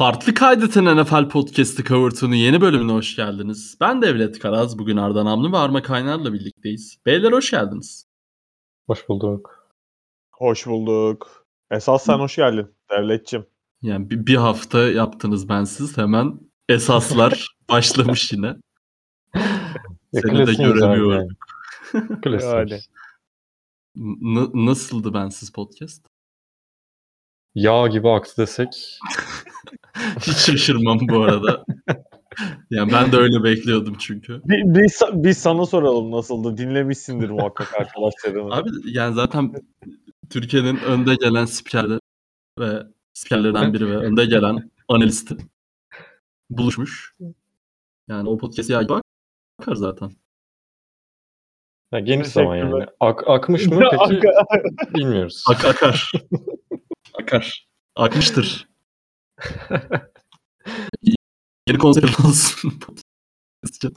Farklı Kaydeten NFL Podcast'ı Covertoon'un yeni bölümüne hoş geldiniz. Ben Devlet Karaz. Bugün Arda Namlı ve Arma Kaynar'la birlikteyiz. Beyler hoş geldiniz. Hoş bulduk. Hoş bulduk. Esas sen hoş geldin Devletçim. Yani bir, bir hafta yaptınız bensiz. Hemen esaslar başlamış yine. Seni de göremiyorum. Yani. yani. N- nasıldı bensiz podcast? Yağ gibi aktı desek. Hiç şaşırmam bu arada. yani ben de öyle bekliyordum çünkü. Bir, biz, biz sana soralım nasıldı. Dinlemişsindir muhakkak arkadaşlarını. Abi yani zaten Türkiye'nin önde gelen spikerleri ve spikerlerden biri ve önde gelen analisti buluşmuş. Yani o podcast'e ya bakar zaten. Ya geniş zaman yani. Ak, akmış mı peki bilmiyoruz. Ak akar. akar. Akmıştır. Yeni konser olsun.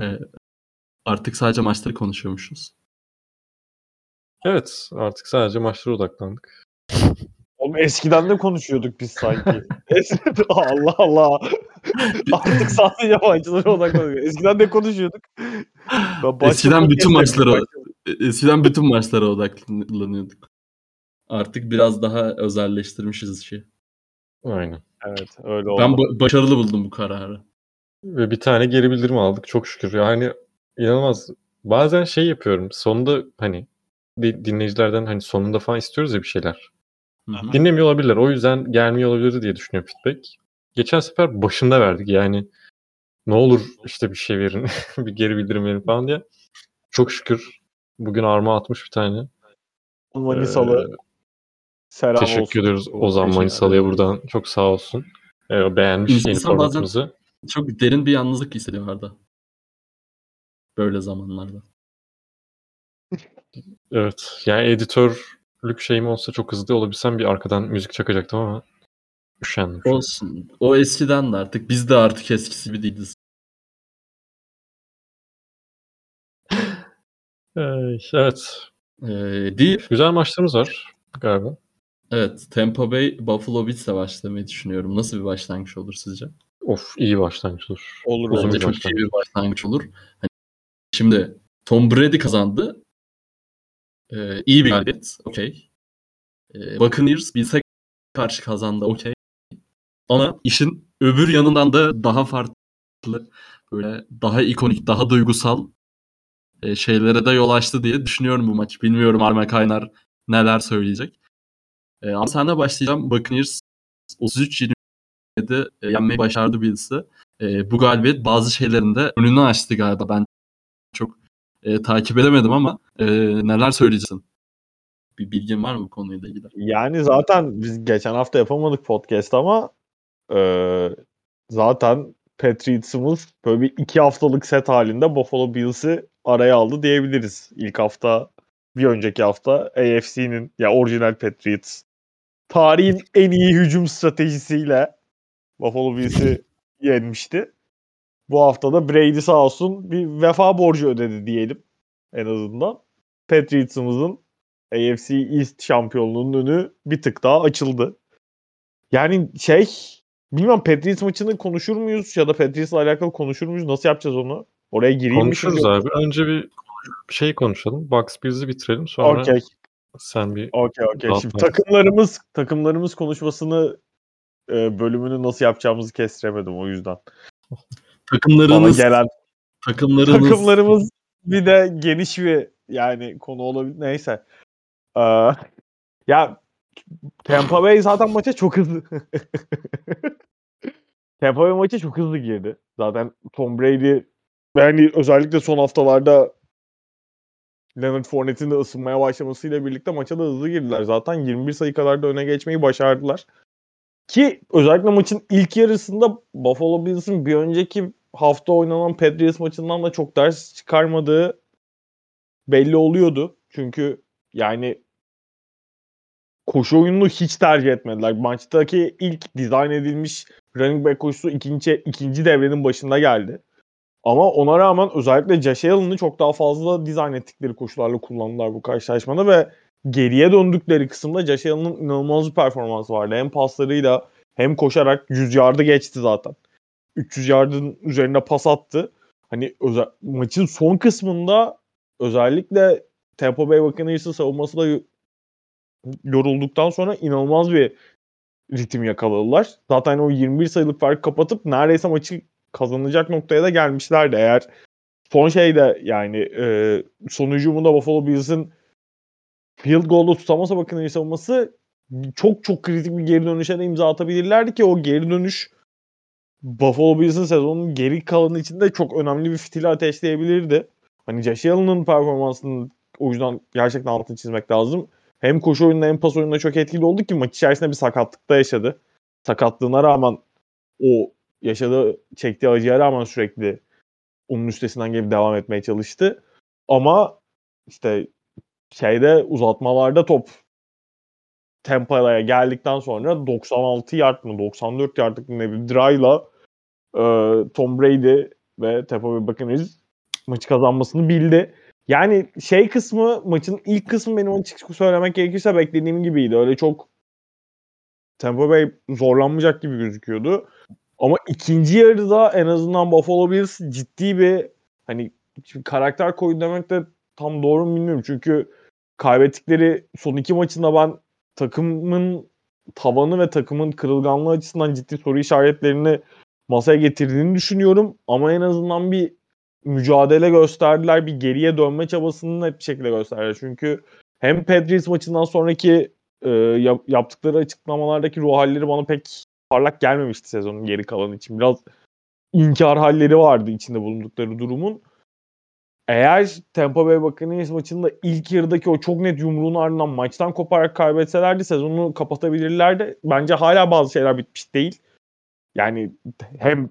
ee, artık sadece maçları konuşuyormuşuz. Evet artık sadece maçlara odaklandık. Oğlum eskiden de konuşuyorduk biz sanki. Allah Allah. Artık sadece maçlara odaklanıyoruz. Eskiden de konuşuyorduk. Eskiden bütün maçlara eskiden bütün maçlara odaklanıyorduk. Artık biraz daha özelleştirmişiz işi. Aynen. Evet öyle oldu. Ben ba- başarılı buldum bu kararı. Ve bir tane geri bildirim aldık çok şükür. Yani inanılmaz. Bazen şey yapıyorum. Sonunda hani dinleyicilerden hani sonunda falan istiyoruz ya bir şeyler. Hı-hı. Dinlemiyor olabilirler. O yüzden gelmiyor olabilir diye düşünüyorum feedback. Geçen sefer başında verdik yani. Ne olur işte bir şey verin. bir geri bildirim verin falan diye. Çok şükür bugün arma atmış bir tane. Manisalı. Ee, Selam teşekkür olsun. ediyoruz Ozan Manisalı'ya buradan. Çok sağ olsun. Ee, beğenmiş İnsan yeni formatımızı. Çok derin bir yalnızlık hissediyor Arda. Böyle zamanlarda. evet. Yani editörlük şeyim olsa çok hızlı olabilsem bir arkadan müzik çakacaktım ama üşendim. Olsun. O eskiden de artık. Biz de artık eskisi gibi değiliz. evet. Ee, değil. Güzel maçlarımız var galiba. Evet. Tampa Bay Buffalo Bills'le başlamayı düşünüyorum. Nasıl bir başlangıç olur sizce? Of iyi başlangıç olur. Olur. Uzun bence çok iyi bir başlangıç olur. Hani şimdi Tom Brady kazandı. Ee, iyi bir galibiyet. Okey. Ee, Buccaneers Bills'e karşı kazandı. Okey. Ama işin öbür yanından da daha farklı böyle daha ikonik, daha duygusal e, şeylere de yol açtı diye düşünüyorum bu maç. Bilmiyorum Arma Kaynar neler söyleyecek. E, ama senle başlayacağım. Buccaneers 33-27 e, yenmeyi başardı birisi. E, bu galibiyet bazı şeylerin de önünü açtı galiba. Ben çok e, takip edemedim ama e, neler söyleyeceksin? Bir bilgin var mı bu konuyla ilgili? Yani zaten biz geçen hafta yapamadık podcast ama e, zaten Patriots'ımız böyle bir iki haftalık set halinde Buffalo Bills'i araya aldı diyebiliriz. İlk hafta bir önceki hafta AFC'nin ya orijinal Patriots tarihin en iyi hücum stratejisiyle Buffalo Bills'i yenmişti. Bu hafta da Brady sağ olsun bir vefa borcu ödedi diyelim en azından. Patriots'ımızın AFC East şampiyonluğunun önü bir tık daha açıldı. Yani şey bilmem Patriots maçını konuşur muyuz ya da Patriots'la alakalı konuşur muyuz? Nasıl yapacağız onu? Oraya gireyim Konuşuruz mi? abi. Önce bir şey konuşalım. Bucks Bills'i bitirelim sonra okay. Sen bir Okey okey. Şimdi takımlarımız takımlarımız konuşmasını e, bölümünü nasıl yapacağımızı kestiremedim o yüzden. Takımlarımız gelen takımlarımız takımlarımız bir de geniş bir yani konu olabilir. Neyse. Ee, ya Tampa Bay zaten maça çok hızlı. Tampa Bay maça çok hızlı girdi. Zaten Tom Brady yani özellikle son haftalarda Leonard Fournette'in de ısınmaya başlamasıyla birlikte maça da hızlı girdiler. Zaten 21 sayı kadar da öne geçmeyi başardılar. Ki özellikle maçın ilk yarısında Buffalo Bills'in bir önceki hafta oynanan Patriots maçından da çok ders çıkarmadığı belli oluyordu. Çünkü yani koşu oyununu hiç tercih etmediler. Maçtaki ilk dizayn edilmiş running back koşusu ikinci, ikinci devrenin başında geldi. Ama ona rağmen özellikle Josh Allen'ı çok daha fazla dizayn ettikleri koşularla kullandılar bu karşılaşmada ve geriye döndükleri kısımda Josh Allen'ın inanılmaz bir performansı vardı. Hem paslarıyla hem koşarak 100 yardı geçti zaten. 300 yardın üzerinde pas attı. Hani özel, maçın son kısmında özellikle Tampa Bay Buccaneers'ın savunması da yorulduktan sonra inanılmaz bir ritim yakaladılar. Zaten o 21 sayılık farkı kapatıp neredeyse maçı kazanacak noktaya da gelmişlerdi. Eğer son şeyde yani e, son hücumunda Buffalo Bills'in field goal'da tutamasa bakın savunması çok çok kritik bir geri dönüşe de imza atabilirlerdi ki o geri dönüş Buffalo Bills'in sezonun geri kalanı içinde çok önemli bir fitili ateşleyebilirdi. Hani Josh Allen'ın performansının o yüzden gerçekten altını çizmek lazım. Hem koşu oyununda hem pas oyununda çok etkili oldu ki maç içerisinde bir sakatlıkta yaşadı. Sakatlığına rağmen o yaşadığı, çektiği acıya rağmen sürekli onun üstesinden gelip devam etmeye çalıştı. Ama işte şeyde uzatmalarda top Tampa'ya geldikten sonra 96 yard mı 94 yardlık ne bir drive'la e, Tom Brady ve Tampa Bay Buccaneers maçı kazanmasını bildi. Yani şey kısmı maçın ilk kısmı benim açık söylemek gerekirse beklediğim gibiydi. Öyle çok Tampa Bay zorlanmayacak gibi gözüküyordu. Ama ikinci yarıda en azından Buffalo Bills ciddi bir hani karakter koydu demek de tam doğru mu bilmiyorum. Çünkü kaybettikleri son iki maçında ben takımın tavanı ve takımın kırılganlığı açısından ciddi soru işaretlerini masaya getirdiğini düşünüyorum. Ama en azından bir mücadele gösterdiler. Bir geriye dönme çabasını net bir şekilde gösterdiler. Çünkü hem Patriots maçından sonraki e, yaptıkları açıklamalardaki ruh halleri bana pek parlak gelmemişti sezonun geri kalanı için. Biraz inkar halleri vardı içinde bulundukları durumun. Eğer Tampa Bay Buccaneers maçında ilk yarıdaki o çok net yumruğun ardından maçtan koparak kaybetselerdi sezonu kapatabilirlerdi. Bence hala bazı şeyler bitmiş değil. Yani hem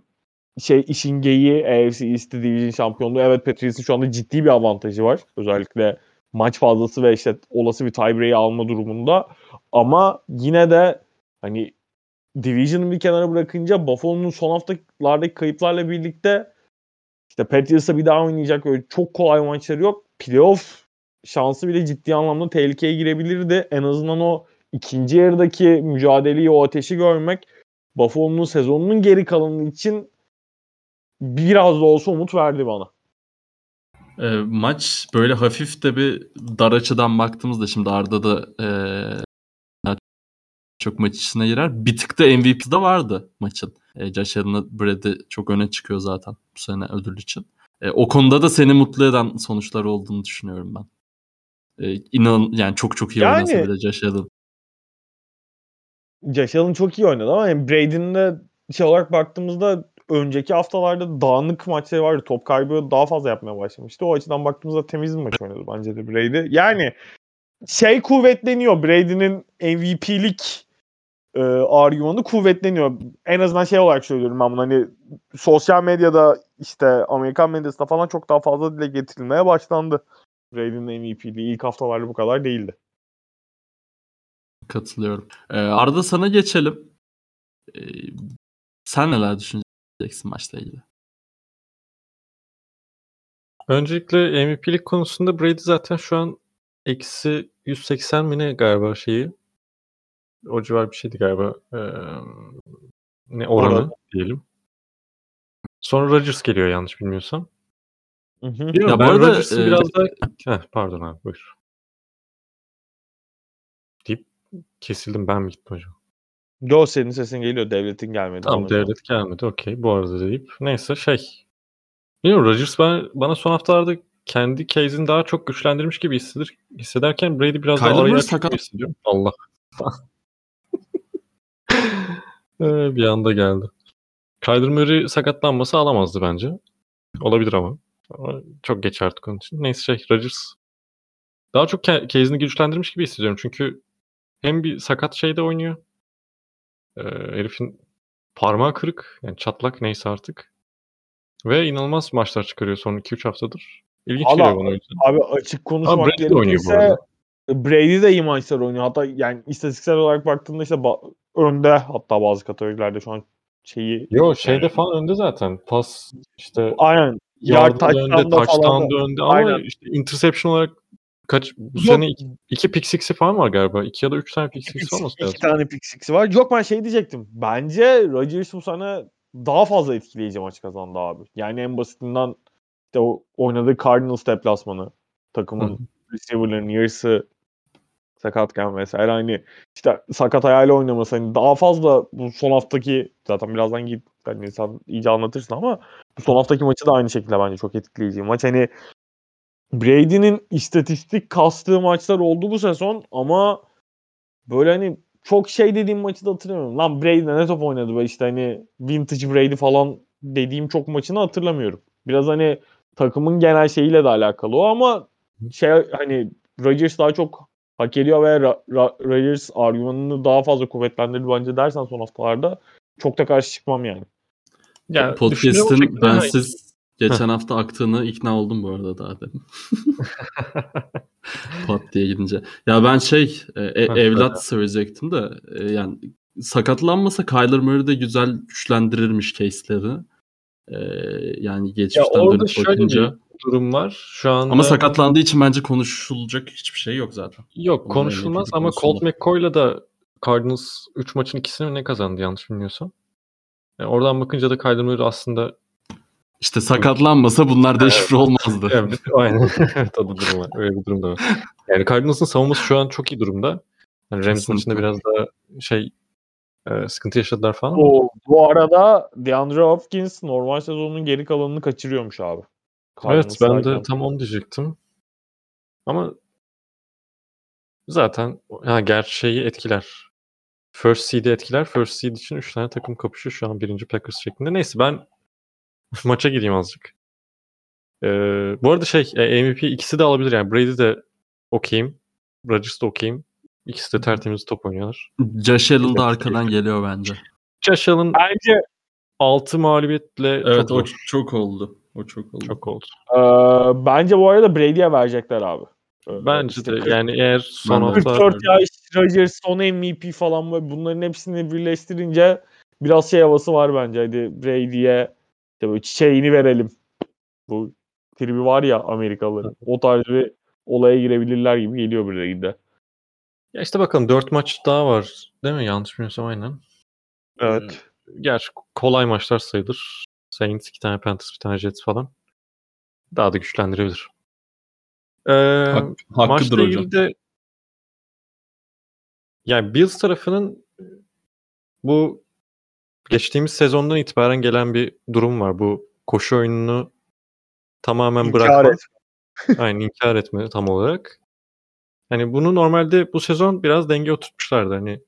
şey işin geyiği AFC East Division şampiyonluğu. Evet Patriots'ın şu anda ciddi bir avantajı var. Özellikle maç fazlası ve işte olası bir tiebreak'i alma durumunda. Ama yine de hani Division'ı bir kenara bırakınca Buffalo'nun son haftalardaki kayıplarla birlikte işte Patriots'a bir daha oynayacak öyle çok kolay maçları yok. Playoff şansı bile ciddi anlamda tehlikeye girebilirdi. En azından o ikinci yarıdaki mücadeleyi, o ateşi görmek Buffalo'nun sezonunun geri kalanı için biraz da olsa umut verdi bana. E, maç böyle hafif de bir dar açıdan baktığımızda şimdi Arda da e, çok maç içine girer. Bir tık da MVP'de vardı maçın. E, Josh Allen'ı Brady çok öne çıkıyor zaten bu sene ödül için. E, o konuda da seni mutlu eden sonuçlar olduğunu düşünüyorum ben. E, inan yani çok çok iyi yani, oynasa bile Josh Allen. Josh Allen çok iyi oynadı ama yani Brady'nin de şey olarak baktığımızda önceki haftalarda dağınık maçları vardı. Top kaybı daha fazla yapmaya başlamıştı. O açıdan baktığımızda temiz bir maç oynadı bence de Brady. Yani şey kuvvetleniyor. Brady'nin MVP'lik e, argümanı kuvvetleniyor. En azından şey olarak söylüyorum ben bunu hani sosyal medyada işte Amerikan medyasında falan çok daha fazla dile getirilmeye başlandı. Brady'nin MVP'liği ilk haftalarda bu kadar değildi. Katılıyorum. Ee, Arda sana geçelim. Ee, sen neler düşüneceksin maçla ilgili? Öncelikle MVP'lik konusunda Brady zaten şu an eksi 180 mi galiba şeyi o civar bir şeydi galiba. Ee, ne oranı Orada. diyelim. Sonra Rodgers geliyor yanlış bilmiyorsam. Hı hı. Ya ben arada, Rodgers'ı e, biraz da Heh, pardon abi buyur. Deyip kesildim ben mi gittim hocam? Yo senin sesin geliyor. Devletin gelmedi. Tamam devlet gelmedi. Okey. Bu arada deyip. Neyse şey. Bilmiyorum Rodgers ben, bana son haftalarda kendi case'ini daha çok güçlendirmiş gibi hisseder, hissederken Brady biraz Kyler daha araya sakat hissediyorum. Allah. Bir anda geldi. Kyler Murray sakatlanması alamazdı bence. Olabilir ama. ama çok geç artık onun için. Neyse şey Rodgers daha çok case'ini güçlendirmiş gibi hissediyorum. Çünkü hem bir sakat şeyde oynuyor. Ee, herifin parmağı kırık. Yani çatlak neyse artık. Ve inanılmaz maçlar çıkarıyor son 2-3 haftadır. İlginç Allah, geliyor bana yüzden. Abi açık konuşmak Brady gerekirse Brady de iyi maçlar oynuyor. Hatta yani istatistiksel olarak baktığında işte ba- önde hatta bazı kategorilerde şu an şeyi. Yo şeyde yani, falan önde zaten. Pas işte aynen. Yard touchdown'da önde, touchdown'da önde ama Aynen. işte interception olarak kaç bu Yok. sene iki, iki pick six'i falan var galiba. İki ya da üç tane pick İki, six pick- olması iki lazım. tane pick six'i var. Yok ben şey diyecektim. Bence Rodgers bu sene daha fazla etkileyici maç kazandı abi. Yani en basitinden işte o oynadığı Cardinals deplasmanı takımın receiver'ların yarısı sakatken vesaire hani işte sakat ayağıyla oynaması hani daha fazla bu son haftaki zaten birazdan git hani sen iyice anlatırsın ama bu son haftaki maçı da aynı şekilde bence çok etkileyici. Maç hani Brady'nin istatistik kastığı maçlar oldu bu sezon ama böyle hani çok şey dediğim maçı da hatırlamıyorum. Lan Brady ne top oynadı be işte hani vintage Brady falan dediğim çok maçını hatırlamıyorum. Biraz hani takımın genel şeyiyle de alakalı o ama şey hani Rodgers daha çok hak ediyor ve Ra- Ra- Rodgers argümanını daha fazla kuvvetlendirdi bence dersen son haftalarda çok da karşı çıkmam yani. Ya, şekilde ama- bensiz geçen hafta aktığını ikna oldum bu arada daha demin. Pat diye gidince. Ya ben şey e, e- evlat söyleyecektim de e, yani sakatlanmasa Kyler Murray de güzel güçlendirirmiş case'leri. E, yani Ya geçmişten orada dönüp bakınca. bir durum var. Şu anda Ama sakatlandığı için bence konuşulacak hiçbir şey yok zaten. yok Onunla konuşulmaz ama. Colt McCoy'la da Cardinals 3 maçın ikisini ne kazandı yanlış bilmiyorsam. Yani oradan bakınca da Kyler Murray aslında İşte sakatlanmasa bunlar deşifre olmazdı. Evet, aynen. evet, o durum var. Öyle bir durum da var. Yani Cardinals'ın savunması şu an çok iyi durumda. Yani Rams Kesinlikle. maçında biraz daha şey e, sıkıntı yaşadılar falan. O, bu arada DeAndre Hopkins normal sezonun geri kalanını kaçırıyormuş abi. Evet ben de tam onu diyecektim. Ama zaten ha, gerçeği etkiler. First seed'i etkiler. First seed için 3 tane takım kapışıyor şu an birinci Packers şeklinde. Neyse ben maça gireyim azıcık. Ee, bu arada şey e, MVP ikisi de alabilir yani. Brady de okeyim. Rodgers da okeyim. İkisi de tertemiz top oynuyorlar. Josh Allen da arkadan geliyor bence. Josh Allen Bence 6 mağlubiyetle Evet çok o çok oldu. O çok oldu. Çok oldu. e, bence bu arada Brady'ye verecekler abi. E, Bence işte de yani eğer son hafta 44 yaş Rodgers son MVP falan böyle bunların hepsini birleştirince biraz şey havası var bence. Hadi Brady'ye işte böyle çiçeğini verelim. Bu tribi var ya Amerikalıların. O tarz bir olaya girebilirler gibi geliyor Brady'de. ya işte bakalım 4 maç daha var. Değil mi? Yanlış bilmiyorsam aynen. Evet. Gerçi kolay maçlar sayılır. Saints, iki tane Panthers, bir tane Jets falan. Daha da güçlendirebilir. Ee, Hak- hakkıdır hocam. de yani Bills tarafının bu geçtiğimiz sezondan itibaren gelen bir durum var. Bu koşu oyununu tamamen İnkar bırakmak. et. Aynen inkar etme tam olarak. Hani bunu normalde bu sezon biraz denge oturtmuşlardı. Hani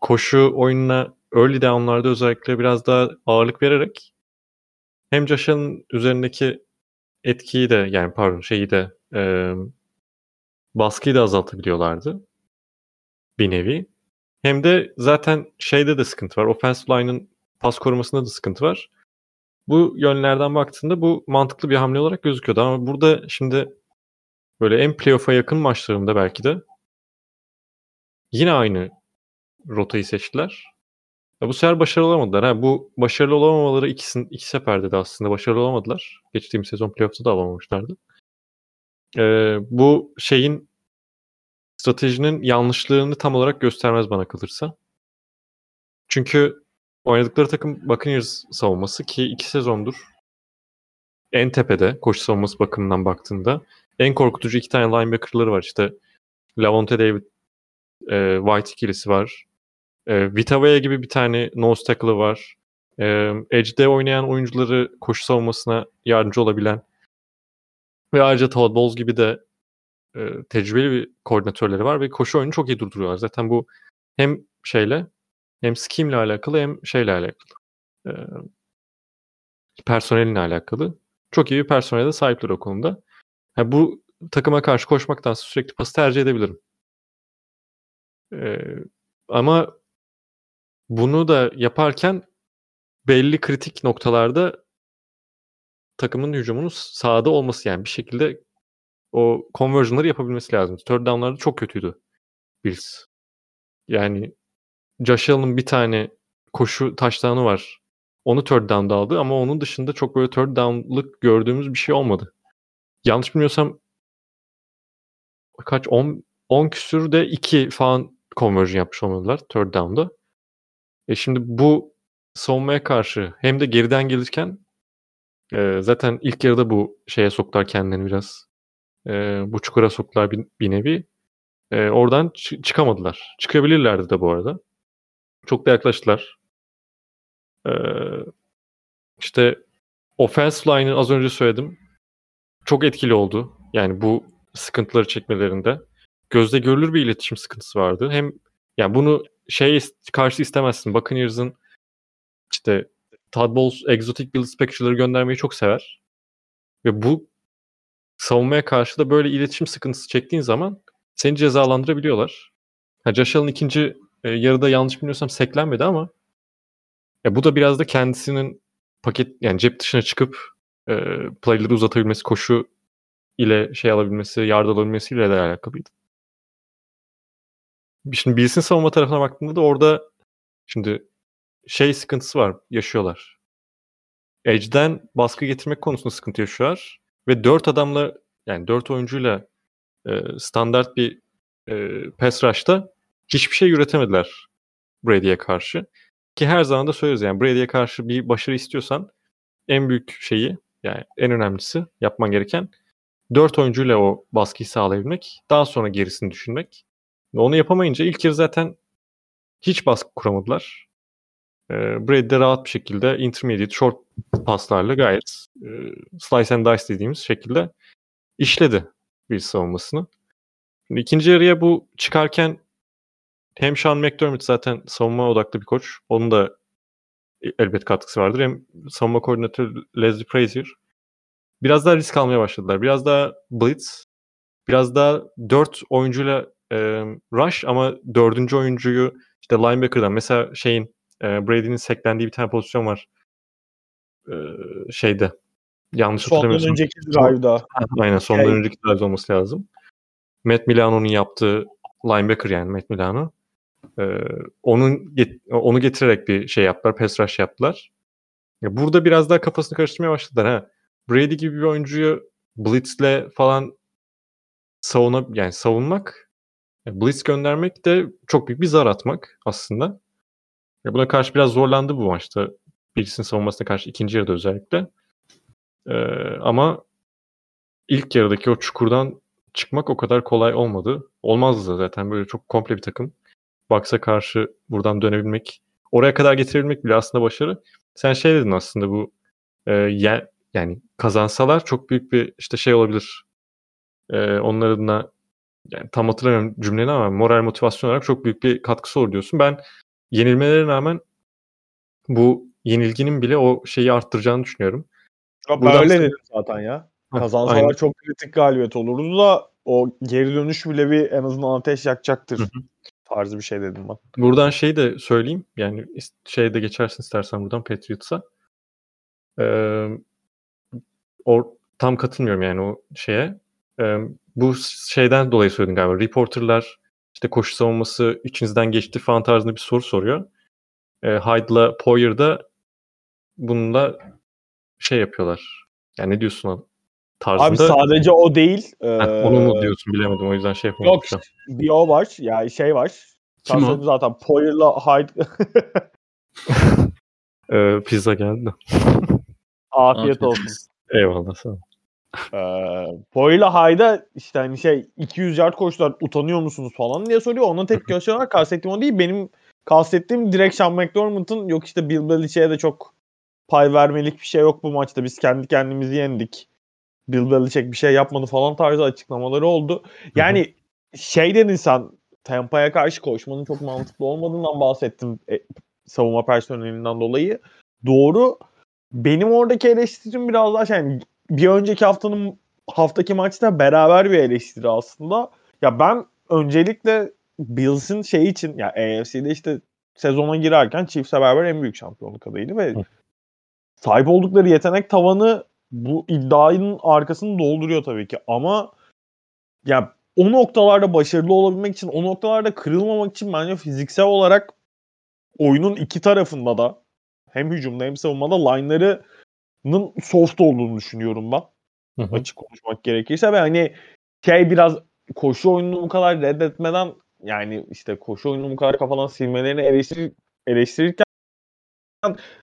koşu oyununa early down'larda özellikle biraz daha ağırlık vererek hem Josh Allen üzerindeki etkiyi de yani pardon şeyi de e, baskıyı da azaltabiliyorlardı bir nevi. Hem de zaten şeyde de sıkıntı var. Offensive line'ın pas korumasında da sıkıntı var. Bu yönlerden baktığında bu mantıklı bir hamle olarak gözüküyordu ama burada şimdi böyle en playoff'a yakın maçlarında belki de yine aynı rotayı seçtiler. Ya bu sefer başarılı olamadılar. Ha, bu başarılı olamamaları ikisinin, iki seferde de aslında başarılı olamadılar. Geçtiğimiz sezon playoff'ta da alamamışlardı. Ee, bu şeyin stratejinin yanlışlığını tam olarak göstermez bana kalırsa. Çünkü oynadıkları takım Buccaneers savunması ki iki sezondur en tepede koşu savunması bakımından baktığında en korkutucu iki tane linebacker'ları var. İşte Lavonte David e, White ikilisi var. E, Vitavea gibi bir tane nose tackle'ı var. E, Edge'de oynayan oyuncuları koşu savunmasına yardımcı olabilen ve ayrıca Todd Bowles gibi de e, tecrübeli bir koordinatörleri var ve koşu oyunu çok iyi durduruyorlar. Zaten bu hem şeyle hem scheme'le alakalı hem şeyle alakalı. E, personelinle alakalı. Çok iyi bir personele de sahipler o konuda. Ha, bu takıma karşı koşmaktansa sürekli pası tercih edebilirim. E, ama bunu da yaparken belli kritik noktalarda takımın hücumunun sahada olması yani bir şekilde o conversion'ları yapabilmesi lazım. Third down'larda çok kötüydü Bills. Yani Josh Allen'ın bir tane koşu taştanı var. Onu third down'da aldı ama onun dışında çok böyle third down'lık gördüğümüz bir şey olmadı. Yanlış bilmiyorsam kaç 10 10 küsürde 2 falan conversion yapmış olmalılar third down'da. E şimdi bu savunmaya karşı hem de geriden gelirken e, zaten ilk yarıda bu şeye soktular kendilerini biraz. E, bu çukura soktular bir, bir nevi. E, oradan çı- çıkamadılar. Çıkabilirlerdi de bu arada. Çok da yaklaştılar. E, işte offense line'ı az önce söyledim. Çok etkili oldu. Yani bu sıkıntıları çekmelerinde. Gözde görülür bir iletişim sıkıntısı vardı. Hem yani bunu şey karşı istemezsin. Buccaneers'ın işte Todd Bowles exotic build package'ları göndermeyi çok sever. Ve bu savunmaya karşı da böyle iletişim sıkıntısı çektiğin zaman seni cezalandırabiliyorlar. Ha, Josh ikinci e, yarıda yanlış bilmiyorsam seklenmedi ama ya bu da biraz da kendisinin paket yani cep dışına çıkıp e, playları uzatabilmesi, koşu ile şey alabilmesi, yard alabilmesiyle de alakalıydı. Şimdi Bills'in savunma tarafına baktığında da orada şimdi şey sıkıntısı var, yaşıyorlar. Edge'den baskı getirmek konusunda sıkıntı yaşıyorlar. Ve dört adamla yani dört oyuncuyla e, standart bir e, pass rush'ta hiçbir şey üretemediler Brady'ye karşı. Ki her zaman da söylüyoruz yani Brady'ye karşı bir başarı istiyorsan en büyük şeyi yani en önemlisi yapman gereken dört oyuncuyla o baskıyı sağlayabilmek. Daha sonra gerisini düşünmek. Onu yapamayınca ilk yarı zaten hiç baskı kuramadılar. E, Brady de rahat bir şekilde intermediate short paslarla gayet e, slice and dice dediğimiz şekilde işledi bir savunmasını. Şimdi ikinci yarıya bu çıkarken hem Sean McDermott zaten savunma odaklı bir koç. Onun da elbet katkısı vardır. Hem savunma koordinatörü Leslie Frazier. Biraz daha risk almaya başladılar. Biraz daha blitz. Biraz daha dört oyuncuyla e, rush ama dördüncü oyuncuyu işte linebacker'dan mesela şeyin e, Brady'nin seklendiği bir tane pozisyon var. E, şeyde yanlış Sondan hatırlamıyorsam. önceki drive'da. Aynen sondan Şey- önceki drive olması lazım. Matt Milano'nun yaptığı linebacker yani Matt Milano. Ee, onun get- onu getirerek bir şey yaptılar. Pass rush yaptılar. Ya burada biraz daha kafasını karıştırmaya başladılar ha. Brady gibi bir oyuncuyu blitzle falan savuna yani savunmak blitz göndermek de çok büyük bir zar atmak aslında. Ya buna karşı biraz zorlandı bu maçta. Birisinin savunmasına karşı ikinci yarıda özellikle. Ee, ama ilk yarıdaki o çukurdan çıkmak o kadar kolay olmadı. Olmazdı zaten böyle çok komple bir takım. Bucks'a karşı buradan dönebilmek, oraya kadar getirebilmek bile aslında başarı. Sen şey dedin aslında bu e, yani kazansalar çok büyük bir işte şey olabilir. E, onlar adına yani tam hatırlamıyorum cümleni ama moral motivasyon olarak çok büyük bir katkısı olur diyorsun. Ben yenilmelerine rağmen bu yenilginin bile o şeyi arttıracağını düşünüyorum. Ya Buradan öyle dedim zaten ya. Kazansalar aynen. çok kritik galibiyet olurdu da o geri dönüş bile bir en azından ateş yakacaktır. Hı hı. Tarzı bir şey dedim ben. Buradan şeyi de söyleyeyim. Yani şeye de geçersin istersen buradan Patriots'a. Ee, or, tam katılmıyorum yani o şeye. Ee, bu şeyden dolayı söyledim galiba. Reporterlar işte koşu savunması içinizden geçti falan tarzında bir soru soruyor. Ee, Hyde'la Poyer da bununla şey yapıyorlar. Yani ne diyorsun abi? Tarzında. Abi sadece o değil. Heh, Ee, onu mu diyorsun bilemedim o yüzden şey yapamadım Yok şu an. bir o var. Yani şey var. Kim o? söyledin zaten Poyer'la Hyde Ee, pizza geldi. afiyet olsun. Eyvallah sağ ol. Ee, Poyer'la Hyde'a işte hani şey 200 yard koştular utanıyor musunuz falan diye soruyor. Ona tepki gösteriyorlar. Kastettiğim o değil. Benim kastettiğim direkt Sean McDermott'ın yok işte Bill Belichick'e de çok pay vermelik bir şey yok bu maçta. Biz kendi kendimizi yendik. Bill Belichick bir şey yapmadı falan tarzı açıklamaları oldu. Yani şey dedin sen Tampa'ya karşı koşmanın çok mantıklı olmadığından bahsettim e, savunma personelinden dolayı. Doğru. Benim oradaki eleştirim biraz daha şey yani bir önceki haftanın haftaki maçta beraber bir eleştiri aslında. Ya ben öncelikle Bills'in şey için ya AFC'de işte sezona girerken Chiefs'le beraber en büyük şampiyonluk adayıydı ve Hı. sahip oldukları yetenek tavanı bu iddianın arkasını dolduruyor tabii ki ama ya o noktalarda başarılı olabilmek için, o noktalarda kırılmamak için bence fiziksel olarak oyunun iki tarafında da hem hücumda hem savunmada line'larının soft olduğunu düşünüyorum ben. Hı hı. Açık konuşmak gerekirse ve hani şey biraz koşu oyununu bu kadar reddetmeden yani işte koşu oyununu bu kadar kafadan silmelerini eleştir, eleştirirken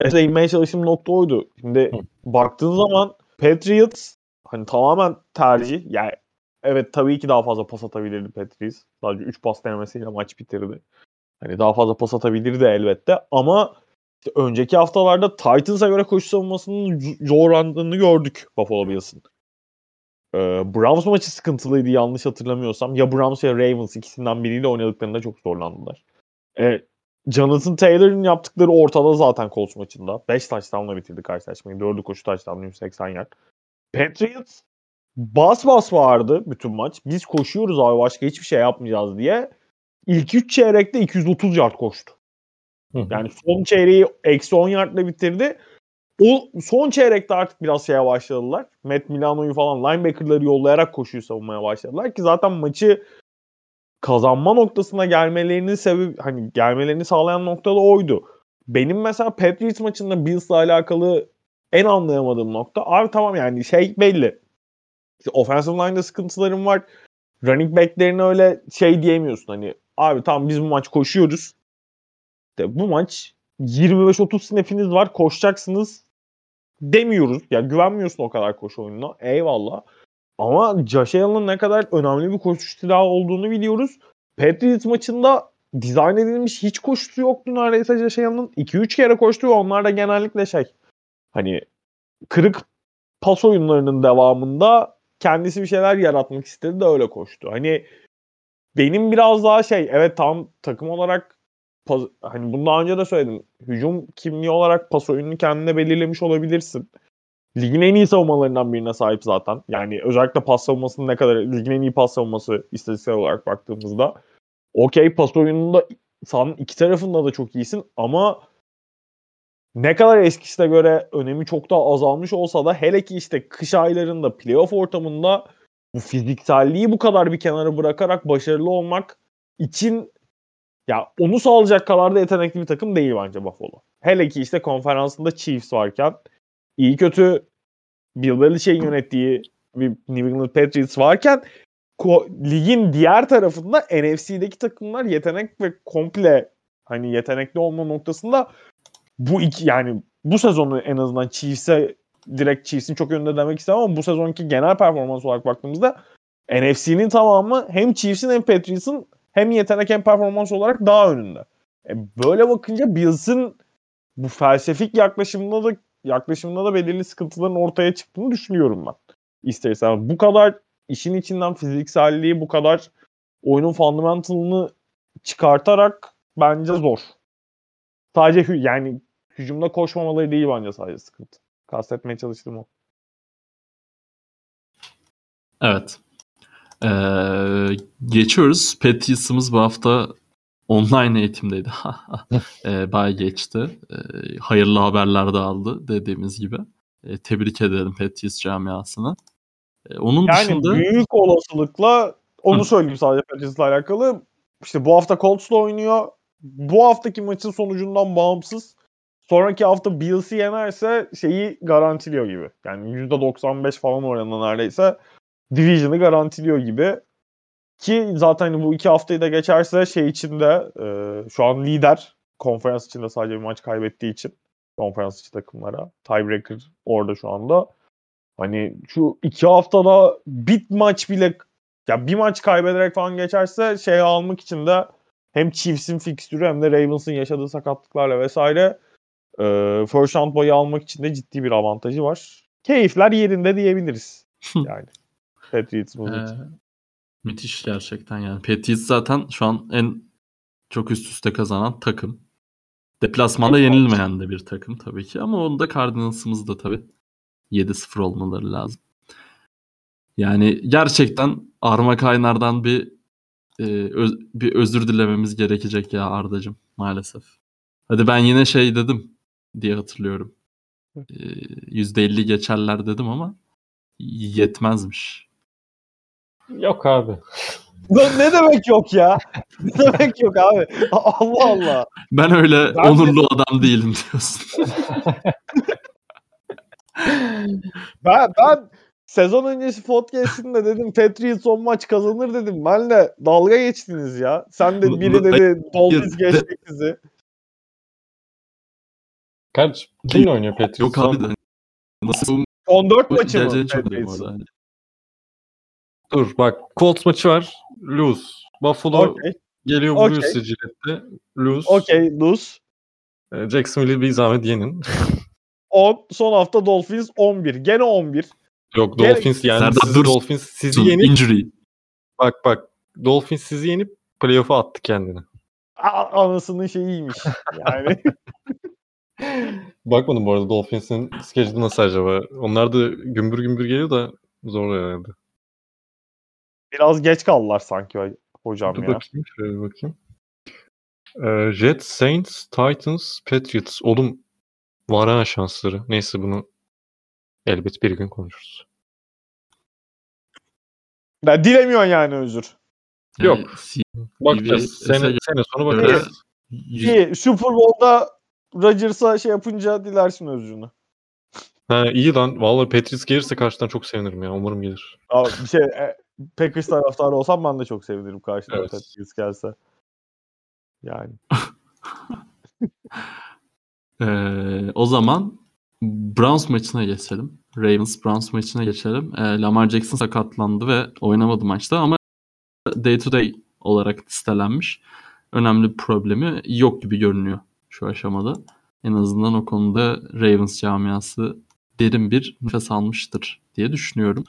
mesela inmeye çalıştığım nokta oydu. Şimdi baktığın zaman Patriots hani tamamen tercih. Yani evet tabii ki daha fazla pas atabilirdi Patriots. Sadece 3 pas denemesiyle maç bitirdi. Hani daha fazla pas atabilirdi elbette ama önceki haftalarda Titans'a göre koşu savunmasının zorlandığını gördük Buffalo Bills'in. Ee, Browns maçı sıkıntılıydı yanlış hatırlamıyorsam. Ya Browns ya Ravens ikisinden biriyle oynadıklarında çok zorlandılar. Ee, Jonathan Taylor'ın yaptıkları ortada zaten Colts maçında. 5 touchdown'la bitirdi karşılaşmayı. 4'ü koşu touchdown'la 180 yard. Patriots bas bas vardı bütün maç. Biz koşuyoruz abi başka hiçbir şey yapmayacağız diye. İlk 3 çeyrekte 230 yard koştu. Yani son çeyreği eksi 10 yardla bitirdi. O son çeyrekte artık biraz şeye başladılar. Matt Milano'yu falan linebacker'ları yollayarak koşuyu savunmaya başladılar ki zaten maçı kazanma noktasına gelmelerinin sebebi hani gelmelerini sağlayan nokta da oydu. Benim mesela Patriots maçında Bills'la alakalı en anlayamadığım nokta abi tamam yani şey belli. İşte offensive line'da sıkıntılarım var. Running back'lerine öyle şey diyemiyorsun hani abi tamam biz bu maç koşuyoruz. İşte bu maç 25-30 snap'iniz var koşacaksınız demiyoruz. Ya yani güvenmiyorsun o kadar koşu oyununa. Eyvallah. Ama Josh Allen'ın ne kadar önemli bir koşu silahı olduğunu biliyoruz. Patriots maçında dizayn edilmiş hiç koşusu yoktu neredeyse Josh Allen'ın. 2-3 kere koştu ve onlar da genellikle şey hani kırık pas oyunlarının devamında kendisi bir şeyler yaratmak istedi de öyle koştu. Hani benim biraz daha şey evet tam takım olarak pas, hani bunu daha önce de söyledim. Hücum kimliği olarak pas oyununu kendine belirlemiş olabilirsin. Ligin en iyi savunmalarından birine sahip zaten. Yani özellikle pas savunmasının ne kadar ligin en iyi pas savunması istatistiksel olarak baktığımızda. Okey pas oyununda sahanın iki tarafında da çok iyisin ama ne kadar eskisine göre önemi çok daha azalmış olsa da hele ki işte kış aylarında playoff ortamında bu fizikselliği bu kadar bir kenara bırakarak başarılı olmak için ya onu sağlayacak kadar da yetenekli bir takım değil bence Buffalo. Hele ki işte konferansında Chiefs varken iyi kötü Bill Belichick'in yönettiği bir New England Patriots varken ligin diğer tarafında NFC'deki takımlar yetenek ve komple hani yetenekli olma noktasında bu iki yani bu sezonu en azından Chiefs'e direkt Chiefs'in çok önünde demek istemem ama bu sezonki genel performans olarak baktığımızda NFC'nin tamamı hem Chiefs'in hem Patriots'ın hem yetenek hem performans olarak daha önünde. E böyle bakınca Bills'in bu felsefik yaklaşımında da yaklaşımında da belirli sıkıntıların ortaya çıktığını düşünüyorum ben. İstersen bu kadar işin içinden fizikselliği bu kadar oyunun fundamentalını çıkartarak bence zor. Sadece yani hücumda koşmamaları değil bence sadece sıkıntı. Kastetmeye çalıştım o. Evet. Ee, geçiyoruz. Patriots'ımız bu hafta online eğitimdeydi. e, bay geçti. E, hayırlı haberler de aldı dediğimiz gibi. E, tebrik ederim Patriots camiasını. E, onun yani dışında... büyük olasılıkla onu söyleyeyim sadece Patriots'la alakalı. İşte bu hafta Colts'la oynuyor. Bu haftaki maçın sonucundan bağımsız sonraki hafta Bills'i yenerse şeyi garantiliyor gibi. Yani %95 falan oranında neredeyse Division'ı garantiliyor gibi. Ki zaten bu iki haftayı da geçerse şey içinde e, şu an lider konferans içinde sadece bir maç kaybettiği için konferans içi takımlara. Tiebreaker orada şu anda. Hani şu iki haftada bit maç bile ya bir maç kaybederek falan geçerse şey almak için de hem Chiefs'in fikstürü hem de Ravens'ın yaşadığı sakatlıklarla vesaire e, first round boyu almak için de ciddi bir avantajı var. Keyifler yerinde diyebiliriz. Yani Bu ee, Müthiş gerçekten yani. Patriots zaten şu an en çok üst üste kazanan takım. Deplasmanda yenilmeyen de bir takım tabii ki ama onda Cardinals'ımız da tabii 7-0 olmaları lazım. Yani gerçekten Arma Kaynar'dan bir e, öz, bir özür dilememiz gerekecek ya Ardacım maalesef. Hadi ben yine şey dedim diye hatırlıyorum. E, %50 geçerler dedim ama yetmezmiş. Yok abi. ne demek yok ya? Ne demek yok abi? Allah Allah. Ben öyle ben onurlu de... adam değilim diyorsun. ben, ben sezon öncesi podcast'inde dedim Patriots son maç kazanır dedim. Benle dalga geçtiniz ya. Sen de biri dedi Dolphins geçecek sizi. Kaç? Kimle oynuyor Patriots? Yok abi de nasıl 14 maçı mı? çok Dur bak Colts maçı var. Lose. Buffalo Okey. geliyor Okey. sizi Jillet'te. Lose. Okey. Lose. Ee, Jacksonville'i bir zahmet yenin. 10. Son hafta Dolphins 11. Gene 11. Yok Gene- Dolphins yani Serdar sizi dur. Dolphins sizi yenip Injury. bak bak Dolphins sizi yenip playoff'a attı kendini. Anasının şeyiymiş. Yani Bakmadım bu arada Dolphins'in schedule'ı nasıl acaba? Onlar da gümbür gümbür geliyor da zor herhalde. Biraz geç kaldılar sanki ho- hocam Dur ya. bakayım şöyle bakayım. Ee, Jets, Saints, Titans, Patriots. Oğlum var ha şansları. Neyse bunu elbet bir gün konuşuruz. Ya, dilemiyorsun yani özür. Yok. Yani, Bakacağız. Sene, sene sonu bakacağız. İyi. Super Bowl'da Rodgers'a şey yapınca dilersin özrünü. Ha, iyi lan. Vallahi Patriots gelirse karşıdan çok sevinirim ya. Umarım gelir. Abi bir şey e, Packers taraftarı olsam ben de çok sevinirim karşıdan Evet. Patriots gelse. Yani. Ee, o zaman Browns maçına geçelim. Ravens Browns maçına geçelim. Ee, Lamar Jackson sakatlandı ve oynamadı maçta ama day to day olarak listelenmiş. Önemli bir problemi yok gibi görünüyor şu aşamada. En azından o konuda Ravens camiası derin bir nefes almıştır diye düşünüyorum.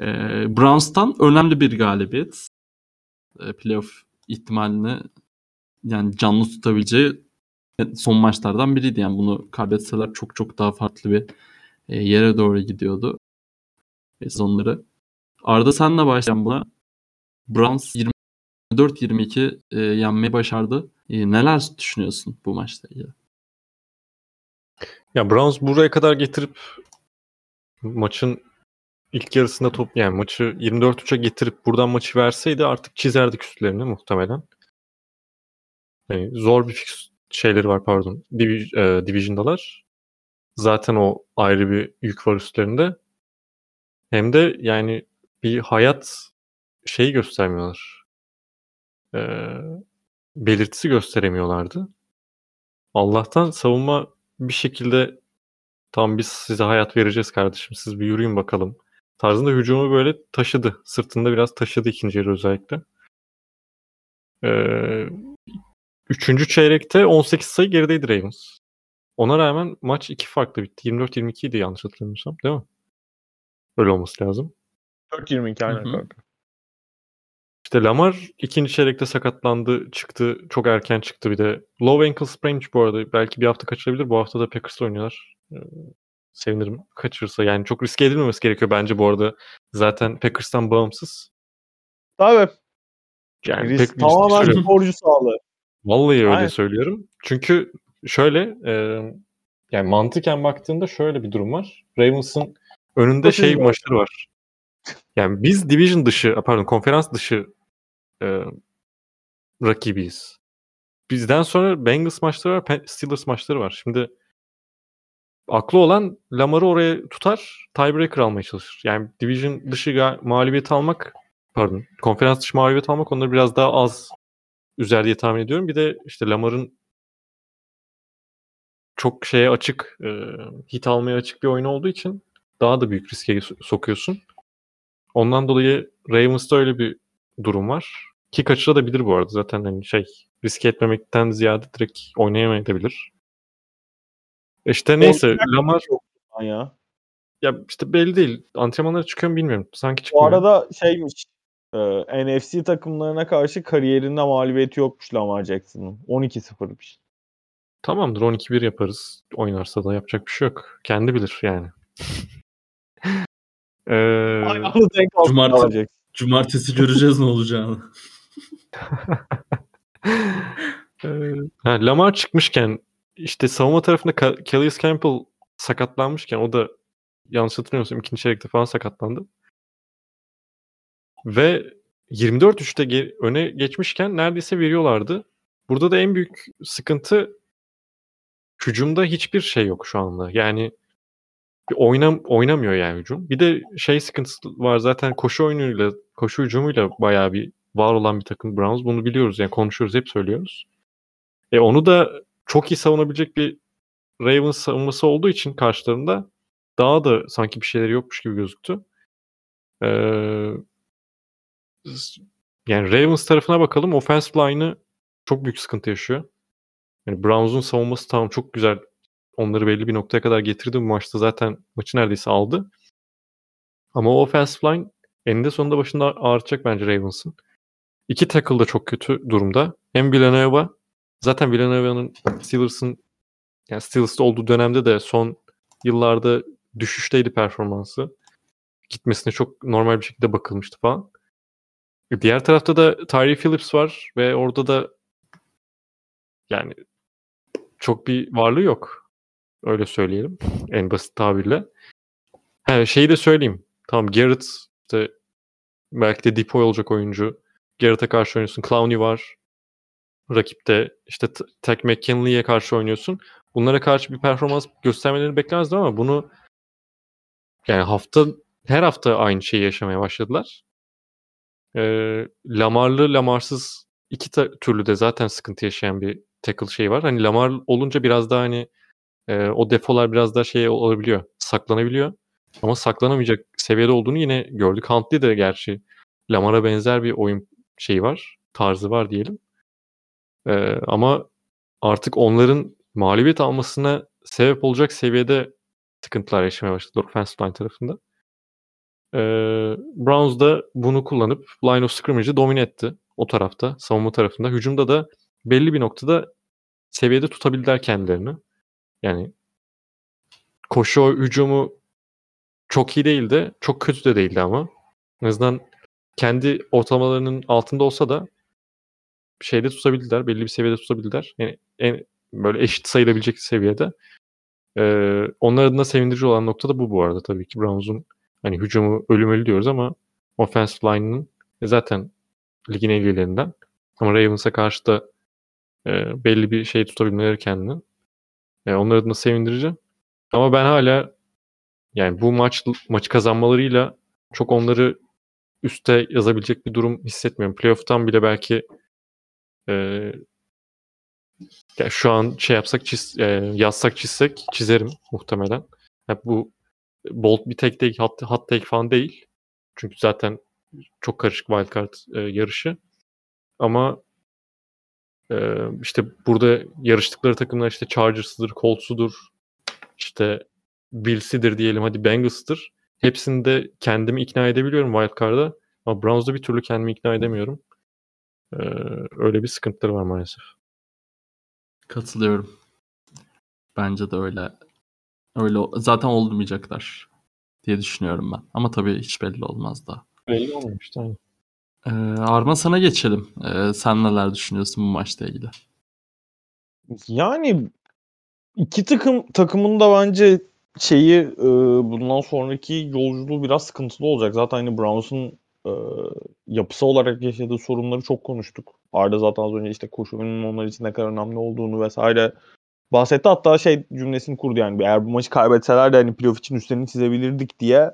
Ee, Browns'tan önemli bir galibiyet. Ee, playoff ihtimalini yani canlı tutabileceği son maçlardan biriydi. Yani bunu kaybetseler çok çok daha farklı bir e, yere doğru gidiyordu e, sezonları. Arda senle başlayan buna Browns 24-22 e, yenmeyi başardı. E, neler düşünüyorsun bu maçla ilgili? Ya Browns buraya kadar getirip maçın ilk yarısında top yani maçı 24-3'e getirip buradan maçı verseydi artık çizerdik üstlerini muhtemelen. Yani zor bir fix şeyleri var pardon. Divi, e, Division'dalar. Zaten o ayrı bir yük var üstlerinde. Hem de yani bir hayat şeyi göstermiyorlar. Ee, belirtisi gösteremiyorlardı. Allah'tan savunma bir şekilde tam biz size hayat vereceğiz kardeşim siz bir yürüyün bakalım tarzında hücumu böyle taşıdı. Sırtında biraz taşıdı ikinci yarı özellikle. Ee, üçüncü çeyrekte 18 sayı gerideydi Ravens. Ona rağmen maç iki farklı bitti. 24-22 idi yanlış hatırlamıyorsam değil mi? Öyle olması lazım. 4-22 aynen kanka. İşte Lamar ikinci çeyrekte sakatlandı, çıktı. Çok erken çıktı bir de. Low ankle sprain'miş bu arada. Belki bir hafta kaçırabilir. Bu hafta da Packers oynuyorlar. Ee, sevinirim kaçırırsa. Yani çok riske edilmemesi gerekiyor bence bu arada. Zaten Packers'tan bağımsız. Tabii. Yani Risk pek tamamen sporcu sağlığı. Vallahi öyle Aynen. söylüyorum. Çünkü şöyle e, yani mantıken baktığında şöyle bir durum var. Ravens'ın önünde şey maçları var. Yani biz division dışı, pardon konferans dışı e, rakibiyiz. Bizden sonra Bengals maçları var, Steelers maçları var. Şimdi aklı olan Lamar'ı oraya tutar, tiebreaker almaya çalışır. Yani division dışı mağlubiyet almak, pardon, konferans dışı mağlubiyet almak onları biraz daha az üzer diye tahmin ediyorum. Bir de işte Lamar'ın çok şeye açık, e, hit almaya açık bir oyun olduğu için daha da büyük riske so- sokuyorsun. Ondan dolayı Ravens'ta öyle bir durum var. Ki kaçırabilir bu arada zaten hani şey riske etmemekten ziyade direkt oynayamayabilir. İşte neyse Oynayacak Lamar Ya. ya işte belli değil. Antrenmanlara çıkıyor mu bilmiyorum. Sanki Bu çıkmıyor. arada şeymiş. E, NFC takımlarına karşı kariyerinde mağlubiyeti yokmuş Lamar Jackson'ın. 12-0'mış. Tamamdır 12-1 yaparız. Oynarsa da yapacak bir şey yok. Kendi bilir yani. ee, Cumartesi-. Cumartesi göreceğiz ne olacağını. Ha, Lamar çıkmışken işte savunma tarafında Calais Campbell sakatlanmışken o da yanlış hatırlamıyorsam ikinci çeyrekte falan sakatlandı. Ve 24-3'te ge- öne geçmişken neredeyse veriyorlardı. Burada da en büyük sıkıntı hücumda hiçbir şey yok şu anda. Yani bir oynam oynamıyor yani hücum. Bir de şey sıkıntısı var zaten koşu oyunuyla, koşu hücumuyla bayağı bir var olan bir takım Browns. Bunu biliyoruz yani konuşuyoruz, hep söylüyoruz. E onu da çok iyi savunabilecek bir Ravens savunması olduğu için karşılarında daha da sanki bir şeyleri yokmuş gibi gözüktü. Ee, yani Ravens tarafına bakalım. Offensive line'ı çok büyük sıkıntı yaşıyor. Yani Browns'un savunması tamam çok güzel. Onları belli bir noktaya kadar getirdi bu maçta. Zaten maçı neredeyse aldı. Ama o offensive line eninde sonunda başında ağırtacak bence Ravens'ın. İki tackle da çok kötü durumda. Hem Villanova zaten Villanova'nın Steelers'ın yani Steelers'ta olduğu dönemde de son yıllarda düşüşteydi performansı. Gitmesine çok normal bir şekilde bakılmıştı falan. Diğer tarafta da Tyree Phillips var ve orada da yani çok bir varlığı yok. Öyle söyleyelim. En basit tabirle. He, şeyi de söyleyeyim. Tamam Garrett işte belki de Depoy olacak oyuncu. Garrett'a karşı oynuyorsun. Clowney var. Rakipte işte Tek McKinley'e karşı oynuyorsun. Bunlara karşı bir performans göstermelerini beklemezdim ama bunu yani hafta her hafta aynı şeyi yaşamaya başladılar. Ee, Lamarlı, Lamarsız iki türlü de zaten sıkıntı yaşayan bir tackle şey var. Hani Lamar olunca biraz daha hani e, o defolar biraz daha şey olabiliyor. Saklanabiliyor. Ama saklanamayacak seviyede olduğunu yine gördük. Huntley de gerçi Lamar'a benzer bir oyun şeyi var. Tarzı var diyelim. Ee, ama artık onların mağlubiyet almasına sebep olacak seviyede sıkıntılar yaşamaya başladı offensive line tarafında. Ee, Browns da bunu kullanıp line of scrimmage'ı domine etti o tarafta, savunma tarafında. Hücumda da belli bir noktada seviyede tutabildiler kendilerini. Yani koşu hücumu çok iyi değildi, çok kötü de değildi ama. En azından kendi ortalamalarının altında olsa da şeyde tutabildiler, belli bir seviyede tutabildiler. Yani en böyle eşit sayılabilecek seviyede. Ee, onlar adına sevindirici olan nokta da bu bu arada tabii ki. Browns'un hani hücumu ölüm ölü diyoruz ama offensive line'ın zaten ligin en iyilerinden. Ama Ravens'a karşı da e, belli bir şey tutabilmeleri kendini. E, onlar adına sevindirici. Ama ben hala yani bu maç maçı kazanmalarıyla çok onları üste yazabilecek bir durum hissetmiyorum. Playoff'tan bile belki e, yani şu an şey yapsak çiz, e, yazsak çizsek çizerim muhtemelen. Yani bu bold bir tek değil, hot, hot take falan değil. Çünkü zaten çok karışık wildcard e, yarışı. Ama e, işte burada yarıştıkları takımlar işte Chargers'ıdır, Colts'udur, işte Bills'idir diyelim hadi Bengals'tır. Hepsini de kendimi ikna edebiliyorum wildcard'a. Ama Browns'da bir türlü kendimi ikna edemiyorum. Ee, öyle bir sıkıntıları var maalesef. Katılıyorum. Bence de öyle. Öyle zaten olmayacaklar diye düşünüyorum ben. Ama tabii hiç belli olmaz da. Belli olmamış tamam. Ee, Arma sana geçelim. Ee, sen neler düşünüyorsun bu maçla ilgili? Yani iki takım takımın da bence şeyi e, bundan sonraki yolculuğu biraz sıkıntılı olacak. Zaten hani Browns'un e, yapısı olarak yaşadığı sorunları çok konuştuk. Arda zaten az önce işte koşu onlar için ne kadar önemli olduğunu vesaire bahsetti. Hatta şey cümlesini kurdu yani eğer bu maçı kaybetseler de hani playoff için üstlerini çizebilirdik diye.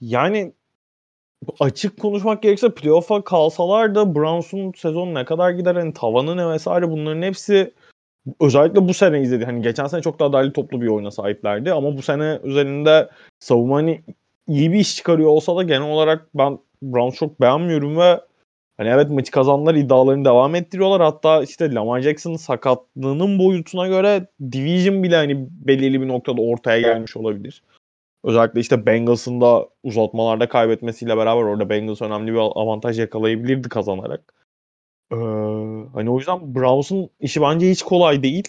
Yani açık konuşmak gerekirse playoff'a kalsalar da Browns'un sezon ne kadar gider hani tavanı ne vesaire bunların hepsi özellikle bu sene izledi. Hani geçen sene çok daha değerli toplu bir oyuna sahiplerdi ama bu sene üzerinde savunma hani iyi bir iş çıkarıyor olsa da genel olarak ben Browns çok beğenmiyorum ve hani evet maçı kazanlar iddialarını devam ettiriyorlar. Hatta işte Lamar Jackson'ın sakatlığının boyutuna göre Division bile hani belirli bir noktada ortaya gelmiş olabilir. Özellikle işte Bengals'ın da uzatmalarda kaybetmesiyle beraber orada Bengals önemli bir avantaj yakalayabilirdi kazanarak. Ee, hani o yüzden Browns'un işi bence hiç kolay değil.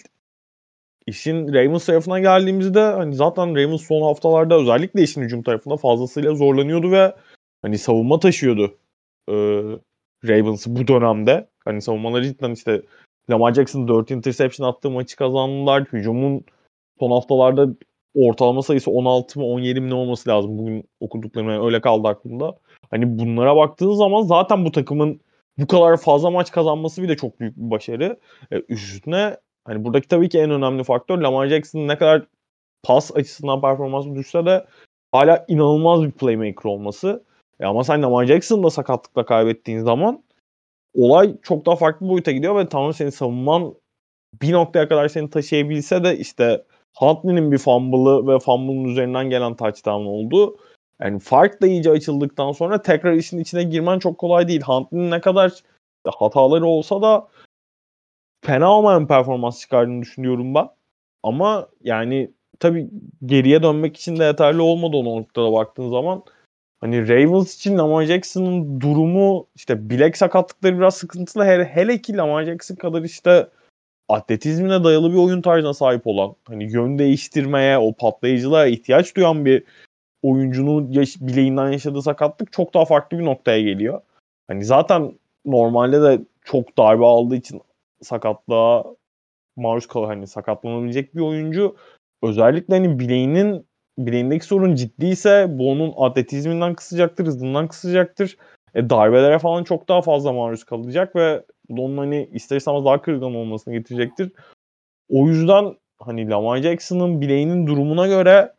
İşin Ravens tarafına geldiğimizde hani zaten Ravens son haftalarda özellikle işin hücum tarafında fazlasıyla zorlanıyordu ve hani savunma taşıyordu e, Ravens'ı bu dönemde. Hani savunmaları cidden işte Lamar Jackson 4 interception attığı maçı kazandılar. Hücumun son haftalarda ortalama sayısı 16 mı 17 mi ne olması lazım bugün okuduklarım öyle kaldı aklımda. Hani bunlara baktığın zaman zaten bu takımın bu kadar fazla maç kazanması bir de çok büyük bir başarı. E, üstüne hani buradaki tabii ki en önemli faktör Lamar Jackson'ın ne kadar pas açısından performansı düşse de hala inanılmaz bir playmaker olması. E ama sen Lamar Jackson'ı da sakatlıkla kaybettiğin zaman olay çok daha farklı boyuta gidiyor ve tamam senin savunman bir noktaya kadar seni taşıyabilse de işte Huntley'nin bir fumble'ı ve fumble'ın üzerinden gelen touchdown oldu. Yani fark da iyice açıldıktan sonra tekrar işin içine girmen çok kolay değil. Huntley'nin ne kadar hataları olsa da fena olmayan performans çıkardığını düşünüyorum ben. Ama yani tabii geriye dönmek için de yeterli olmadı o noktada baktığın zaman. Hani Ravens için Lamar Jackson'ın durumu işte bilek sakatlıkları biraz sıkıntılı. Hele, hele ki Lamar Jackson kadar işte atletizmine dayalı bir oyun tarzına sahip olan, hani yön değiştirmeye, o patlayıcılığa ihtiyaç duyan bir oyuncunun yaş- bileğinden yaşadığı sakatlık çok daha farklı bir noktaya geliyor. Hani zaten normalde de çok darbe aldığı için sakatlığa maruz kalır. Hani sakatlanabilecek bir oyuncu özellikle hani bileğinin bileğindeki sorun ciddiyse bu onun atletizminden kısacaktır, hızından kısacaktır. E, darbelere falan çok daha fazla maruz kalacak ve onun hani ister istemez daha kırılgan olmasını getirecektir. O yüzden hani Lamar Jackson'ın bileğinin durumuna göre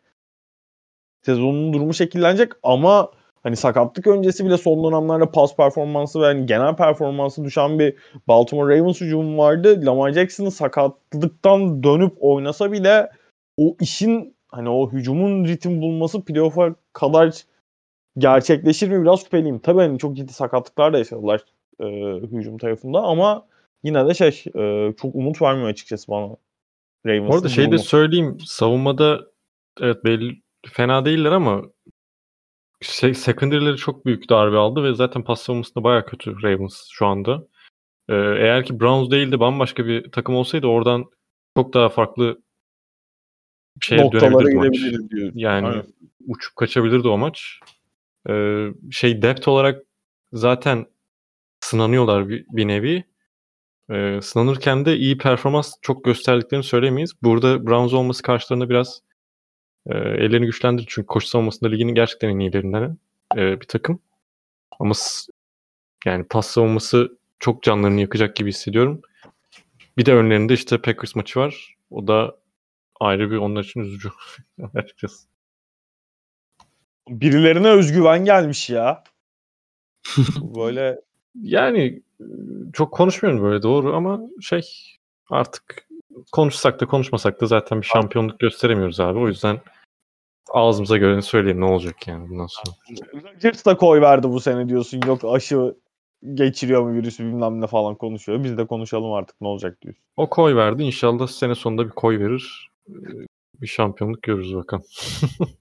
sezonun durumu şekillenecek ama hani sakatlık öncesi bile son dönemlerde pas performansı ve hani genel performansı düşen bir Baltimore Ravens hücumu vardı. Lamar Jackson'ın sakatlıktan dönüp oynasa bile o işin hani o hücumun ritim bulması playoff'a kadar gerçekleşir mi biraz şüpheliyim. Tabii hani çok ciddi sakatlıklar da yaşadılar e, hücum tarafında ama yine de şey e, çok umut vermiyor açıkçası bana. Ravens'ın Orada şey de söyleyeyim savunmada evet belli fena değiller ama şey, secondary'leri çok büyük darbe aldı ve zaten pas savunması da baya kötü Ravens şu anda. Ee, eğer ki Browns değil de bambaşka bir takım olsaydı oradan çok daha farklı şeye dönebilirdi maç. Diyor. Yani Aynen. uçup kaçabilirdi o maç. Ee, şey depth olarak zaten sınanıyorlar bir, bir nevi. Ee, sınanırken de iyi performans çok gösterdiklerini söylemeyiz. Burada Browns olması karşılarında biraz e, ellerini güçlendirir. Çünkü koşu savunmasında liginin gerçekten en iyilerinden e, bir takım. Ama yani pas savunması çok canlarını yakacak gibi hissediyorum. Bir de önlerinde işte Packers maçı var. O da ayrı bir onlar için üzücü açıkçası. Birilerine özgüven gelmiş ya. böyle yani çok konuşmuyorum böyle doğru ama şey artık konuşsak da konuşmasak da zaten bir şampiyonluk gösteremiyoruz abi. O yüzden ağzımıza göre söyleyin ne olacak yani bundan sonra. Rodgers da koy verdi bu sene diyorsun. Yok aşı geçiriyor mu virüsü bilmem ne falan konuşuyor. Biz de konuşalım artık ne olacak diyorsun. O koy verdi. İnşallah sene sonunda bir koy verir. Bir şampiyonluk görürüz bakalım.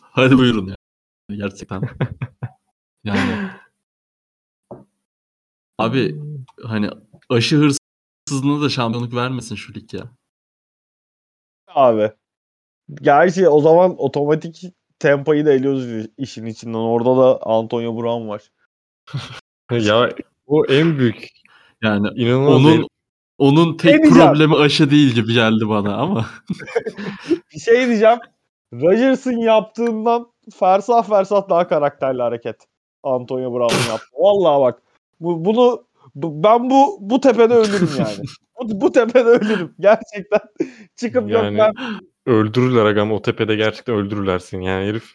Hadi buyurun ya. Gerçekten. Yani abi hani aşı hırsızlığına da şampiyonluk vermesin şu lig ya. Abi. Gerçi o zaman otomatik tempoyu da eliyoruz işin içinden. Orada da Antonio Brown var. ya o en büyük yani inanılmaz onun onun tek şey problemi aşı değil gibi geldi bana ama. bir şey diyeceğim. Rodgers'ın yaptığından fersah fersah daha karakterli hareket. Antonio Brown'un yaptı. Vallahi bak. Bu, bunu bu, ben bu bu tepede ölürüm yani. bu, bu tepede ölürüm. Gerçekten çıkıp yani, yok ben öldürürler agam o tepede gerçekten öldürürlersin. Yani herif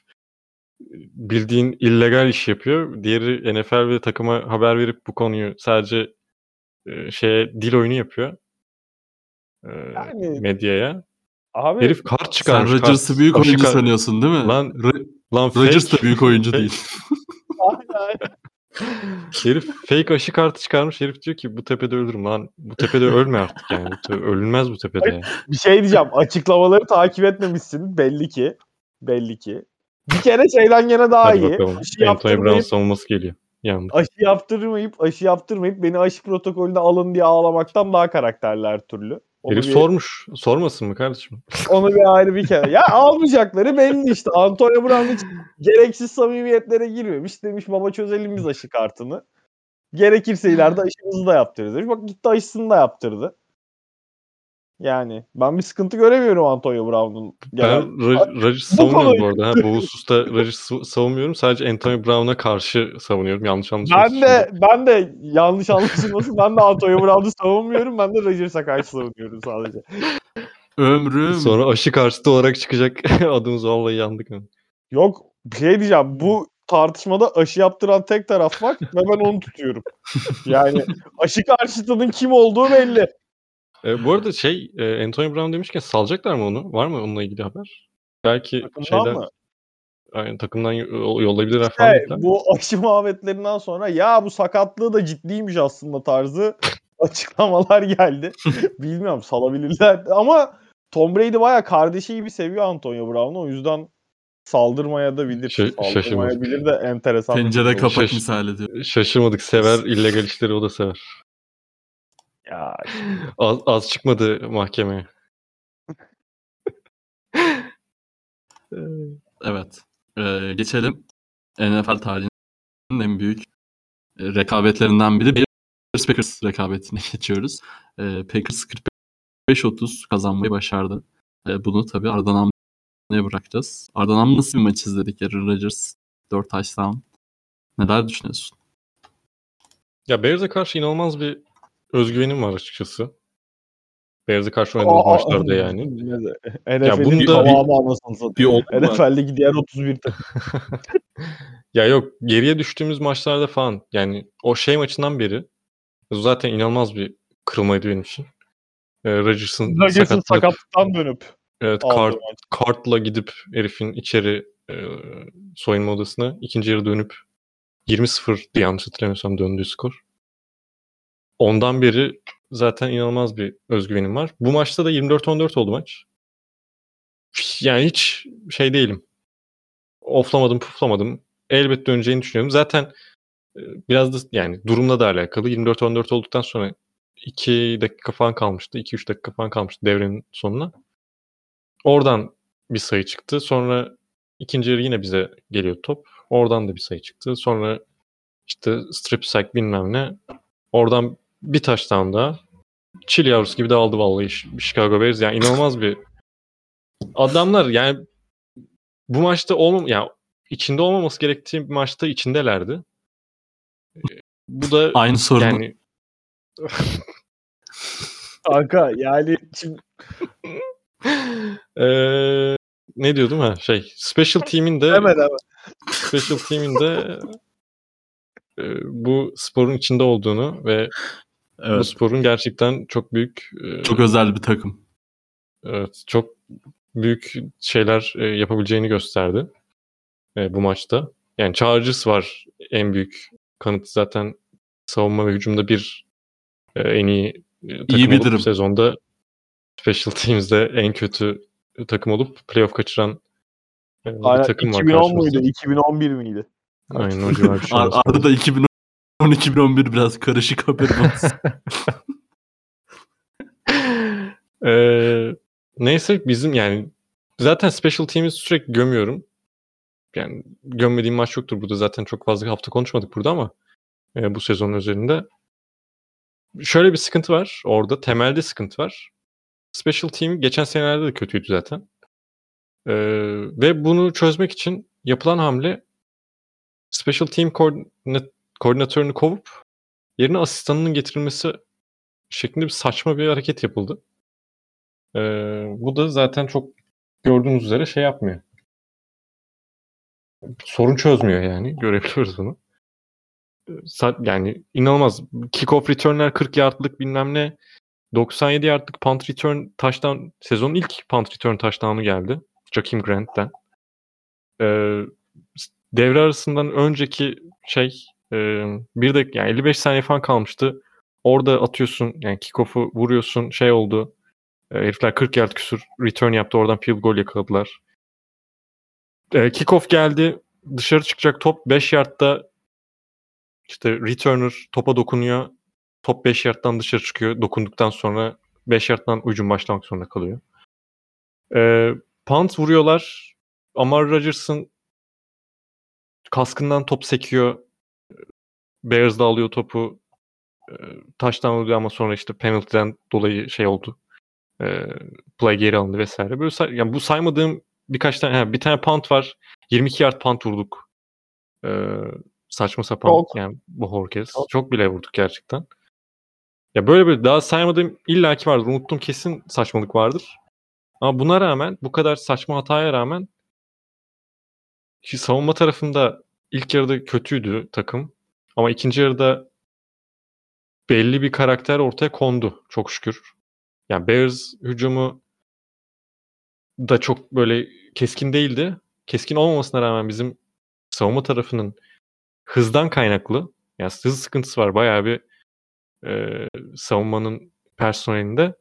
bildiğin illegal iş yapıyor. Diğeri NFL ve takıma haber verip bu konuyu sadece e, şeye dil oyunu yapıyor. E, yani, medyaya. Abi, Herif kart çıkarmış. Sen Rodgers'ı büyük oyuncu kart. sanıyorsun değil mi? Lan, lan Rodgers da büyük oyuncu değil. Herif fake aşı kartı çıkarmış. Herif diyor ki bu tepede ölürüm lan. Bu tepede ölme artık yani. Ölünmez bu tepede. Yani. Bir şey diyeceğim. Açıklamaları takip etmemişsin belli ki. Belli ki. Bir kere şeyden gene daha Hadi iyi. Bakalım. Aşı Anthony Brown savunması geliyor. Yandık. Aşı yaptırmayıp aşı yaptırmayıp beni aşı protokolüne alın diye ağlamaktan daha karakterli her türlü. Onu Herif bir... sormuş. Sormasın mı kardeşim? Onu bir ayrı bir kere. Ya almayacakları belli işte. Antonio Brown hiç gereksiz samimiyetlere girmemiş. Demiş baba çözelim biz aşı kartını. Gerekirse ileride aşımızı da yaptırırız. Bak gitti aşısını da yaptırdı. Yani ben bir sıkıntı göremiyorum Antonio Brown'un. Ben Rodgers savunmuyorum bu arada. Ha, bu hususta Rodgers savunmuyorum. Sadece Antonio Brown'a karşı savunuyorum. Yanlış anlaşılmasın. Ben de ben de yanlış anlaşılmasın. ben de Antonio Brown'u savunmuyorum. Ben de Rodgers'a karşı savunuyorum sadece. Ömrüm. Sonra aşı karşıtı olarak çıkacak adımız vallahi yandık. Yok bir şey diyeceğim. Bu tartışmada aşı yaptıran tek taraf var ve ben onu tutuyorum. Yani aşı karşıtının kim olduğu belli. E, bu arada şey e, Antonio Brown demişken salacaklar mı onu? Var mı onunla ilgili haber? Belki Takımdan şeyden mı? yani takımdan yo- yollayabilirler İşte falan. dediler. bu aşı muhabbetlerinden sonra ya bu sakatlığı da ciddiymiş aslında tarzı açıklamalar geldi. Bilmiyorum salabilirler ama Tom Brady baya kardeşi gibi seviyor Antonio Brown'u o yüzden saldırmaya da bilir. Şa- Saldırmayabilir de enteresan. Pencere kapak Şaş- misali diyor. Şaşırmadık. Sever illegal işleri o da sever. Ya Az, az çıkmadı mahkemeye. Evet. Ee, geçelim. NFL tarihinin en büyük e, rekabetlerinden biri Bears Packers rekabetine geçiyoruz. Ee, Packers 45-30 kazanmayı başardı. Ee, bunu tabii Ardan Amlı'ya bırakacağız. Ardan nasıl bir maç izledik? Aaron Rodgers 4 touchdown. Neler düşünüyorsun? Ya Bears'e karşı inanılmaz bir özgüvenim var açıkçası. Bears'e karşı oynadığımız maçlarda yani. NFL'in da- tamamı anasını mu? NFL'deki diğer 31 takım. Ya yok geriye düştüğümüz maçlarda falan yani o şey maçından beri zaten inanılmaz bir kırılmaydı benim için. Ee, Rodgers'ın sakatlanıp, sakatlıktan dönüp evet, kart, kartla gidip herifin içeri e, soyunma odasına ikinci yarı dönüp 20-0 diye yanlış hatırlamıyorsam döndüğü skor. Ondan beri zaten inanılmaz bir özgüvenim var. Bu maçta da 24-14 oldu maç. Yani hiç şey değilim. Oflamadım, puflamadım. Elbette döneceğini düşünüyorum. Zaten e, biraz da yani durumla da alakalı. 24-14 olduktan sonra 2 dakika falan kalmıştı. 2-3 dakika falan kalmıştı devrenin sonuna. Oradan bir sayı çıktı. Sonra ikinci yarı yine bize geliyor top. Oradan da bir sayı çıktı. Sonra işte strip sack bilmem ne. Oradan bir taştan daha. Çil yavrusu gibi de aldı vallahi Chicago Bears. Yani inanılmaz bir adamlar yani bu maçta olmam ya içinde olmaması gerektiği bir maçta içindelerdi. Ee, Bu da Aynı sorunu. yani Kanka yani şimdi Eee, ne diyordum ha şey special team'in de hemen hemen. special team'in de e, bu sporun içinde olduğunu ve Evet. Bu sporun gerçekten çok büyük... E, çok e, özel bir takım. Evet. Çok büyük şeyler e, yapabileceğini gösterdi e, bu maçta. Yani Chargers var en büyük kanıt zaten savunma ve hücumda bir e, en iyi e, takım iyi olup sezonda Special Teams'de en kötü takım olup playoff kaçıran e, Aynen, bir takım 2010 var. 2010 muydu? 2011 miydi? Aynen o civar bir. Şey Arda da 2010 Son 2011 biraz karışık haberim olsun. ee, neyse bizim yani zaten special team'i sürekli gömüyorum. Yani gömmediğim maç yoktur burada. Zaten çok fazla hafta konuşmadık burada ama e, bu sezonun üzerinde. Şöyle bir sıkıntı var orada. Temelde sıkıntı var. Special team geçen senelerde de kötüydü zaten. Ee, ve bunu çözmek için yapılan hamle special team koordinat koordinatörünü kovup yerine asistanının getirilmesi şeklinde bir saçma bir hareket yapıldı. Ee, bu da zaten çok gördüğünüz üzere şey yapmıyor. Sorun çözmüyor yani. Görebiliyoruz bunu. Yani inanılmaz. Kickoff return'ler 40 yardlık bilmem ne. 97 yardlık punt return touchdown sezonun ilk punt return touchdown'u geldi. Jakeem Grant'ten. Ee, devre arasından önceki şey e, bir dakika yani 55 saniye falan kalmıştı. Orada atıyorsun yani kickoff'u vuruyorsun şey oldu. E, herifler 40 yard küsur return yaptı. Oradan field goal yakaladılar. E, kickoff geldi. Dışarı çıkacak top 5 yardta işte returner topa dokunuyor. Top 5 yardtan dışarı çıkıyor. Dokunduktan sonra 5 yardtan ucun başlamak zorunda kalıyor. E, punt vuruyorlar. Amar Rodgers'ın kaskından top sekiyor. Bears da alıyor topu. E, taştan oluyor ama sonra işte penaltıdan dolayı şey oldu. E, play geri alındı vesaire. Böyle say- yani bu saymadığım birkaç tane ha, bir tane punt var. 22 yard punt vurduk. E, saçma sapan Çok. yani bu Horkes. Çok. Çok. bile vurduk gerçekten. Ya böyle böyle daha saymadığım illaki vardır. Unuttum kesin saçmalık vardır. Ama buna rağmen bu kadar saçma hataya rağmen ki savunma tarafında ilk yarıda kötüydü takım. Ama ikinci yarıda belli bir karakter ortaya kondu çok şükür. Yani Bears hücumu da çok böyle keskin değildi. Keskin olmamasına rağmen bizim savunma tarafının hızdan kaynaklı yani hız sıkıntısı var. Bayağı bir e, savunmanın personelinde.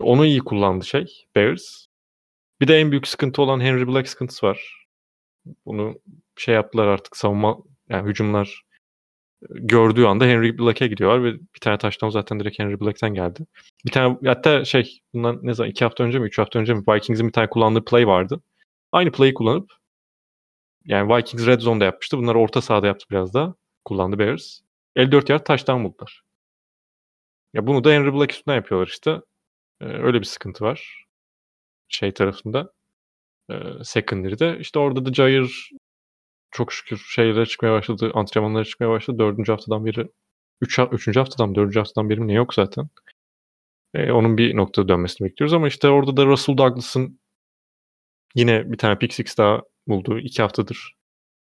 Onu iyi kullandı şey Bears. Bir de en büyük sıkıntı olan Henry Black sıkıntısı var. Bunu şey yaptılar artık savunma yani hücumlar gördüğü anda Henry Black'e gidiyorlar ve bir tane taştan zaten direkt Henry Black'ten geldi. Bir tane hatta şey bundan ne zaman iki hafta önce mi üç hafta önce mi Vikings'in bir tane kullandığı play vardı. Aynı play'i kullanıp yani Vikings Red Zone'da yapmıştı. Bunları orta sahada yaptı biraz daha. Kullandı Bears. 54 yard taştan buldular. Ya bunu da Henry Black üstünden yapıyorlar işte. Ee, öyle bir sıkıntı var. Şey tarafında. E, secondary'de. İşte orada da Jair çok şükür şeylere çıkmaya başladı. Antrenmanlara çıkmaya başladı. Dördüncü haftadan beri üç, üçüncü haftadan? Dördüncü haftadan beri ne yok zaten. E, onun bir noktada dönmesini bekliyoruz ama işte orada da Russell Douglas'ın yine bir tane pick six daha bulduğu iki haftadır.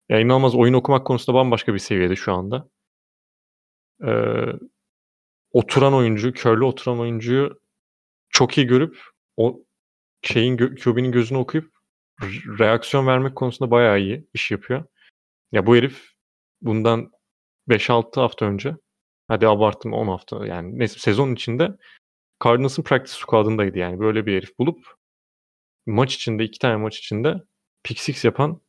Ya inanılmaz oyun okumak konusunda bambaşka bir seviyede şu anda. Ee, oturan oyuncu, körlü oturan oyuncuyu çok iyi görüp o şeyin QB'nin gözünü okuyup reaksiyon vermek konusunda bayağı iyi iş yapıyor. Ya bu herif bundan 5-6 hafta önce hadi abarttım 10 hafta yani neyse sezon içinde Cardinals'ın practice squad'ındaydı yani böyle bir herif bulup maç içinde iki tane maç içinde pick six yapan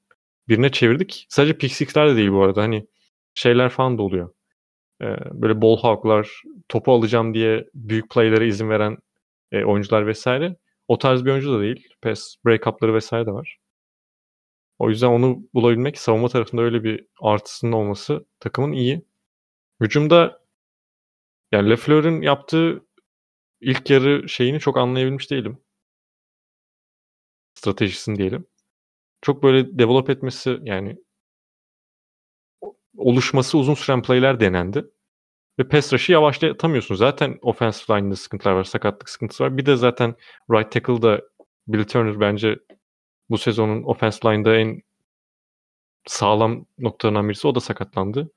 birine çevirdik. Sadece pick six'ler de değil bu arada hani şeyler falan da oluyor. Ee, böyle ball hawk'lar topu alacağım diye büyük play'lere izin veren e, oyuncular vesaire. O tarz bir oyuncu da değil. Pass break-up'ları vesaire de var. O yüzden onu bulabilmek savunma tarafında öyle bir artısının olması takımın iyi. Hücumda yani Lefleur'ün yaptığı ilk yarı şeyini çok anlayabilmiş değilim. Stratejisini diyelim. Çok böyle develop etmesi yani oluşması uzun süren play'ler denendi. Ve pass rush'ı yavaşlatamıyorsun. Zaten offensive line'da sıkıntılar var, sakatlık sıkıntısı var. Bir de zaten right tackle'da Bill Turner bence bu sezonun offensive line'da en sağlam noktalarından birisi. O da sakatlandı.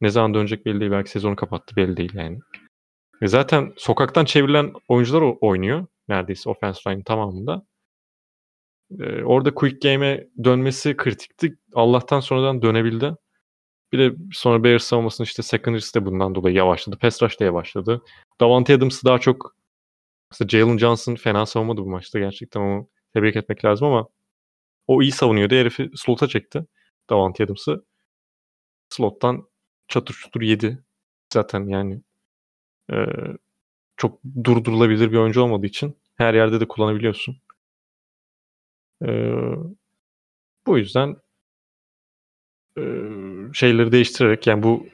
Ne zaman dönecek belli değil. Belki sezonu kapattı belli değil yani. Ve zaten sokaktan çevrilen oyuncular oynuyor. Neredeyse offensive line tamamında. Ee, orada quick game'e dönmesi kritikti. Allah'tan sonradan dönebildi. Bir de sonra Bears savunmasının işte secondary'si de bundan dolayı yavaşladı. Pass rush da yavaşladı. Davante Adams'ı daha çok işte Jalen Johnson fena savunmadı bu maçta gerçekten onu tebrik etmek lazım ama o iyi savunuyordu. Herifi slot'a çekti. Davante Adams'ı. Slot'tan çatır çutur yedi. Zaten yani e, çok durdurulabilir bir oyuncu olmadığı için her yerde de kullanabiliyorsun. E, bu yüzden e, şeyleri değiştirerek yani bu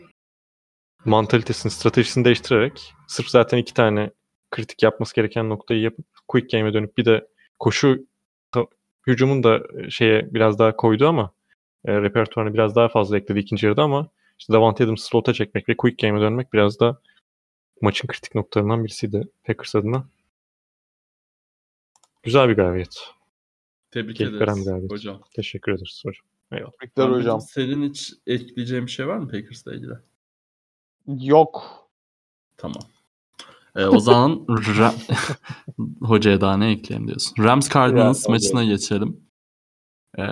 mantalitesini, stratejisini değiştirerek sırf zaten iki tane kritik yapması gereken noktayı yapıp quick game'e dönüp bir de koşu hücumun da şeye biraz daha koydu ama e, repertuarını biraz daha fazla ekledi ikinci yarıda ama işte Davante Adams'ı slot'a çekmek ve quick game'e dönmek biraz da maçın kritik noktalarından birisiydi Packers adına. Güzel bir galibiyet. Tebrik Keyif ederiz galibiyet. hocam. Teşekkür ederiz hocam. Eyvallah. Hocam. Senin hiç ekleyeceğin bir şey var mı Packers'la ilgili? Yok. Tamam. Ee, o zaman Ra- hocaya daha ne ekleyelim diyorsun. Rams Cardinals Ya, maçına geçelim. Ee,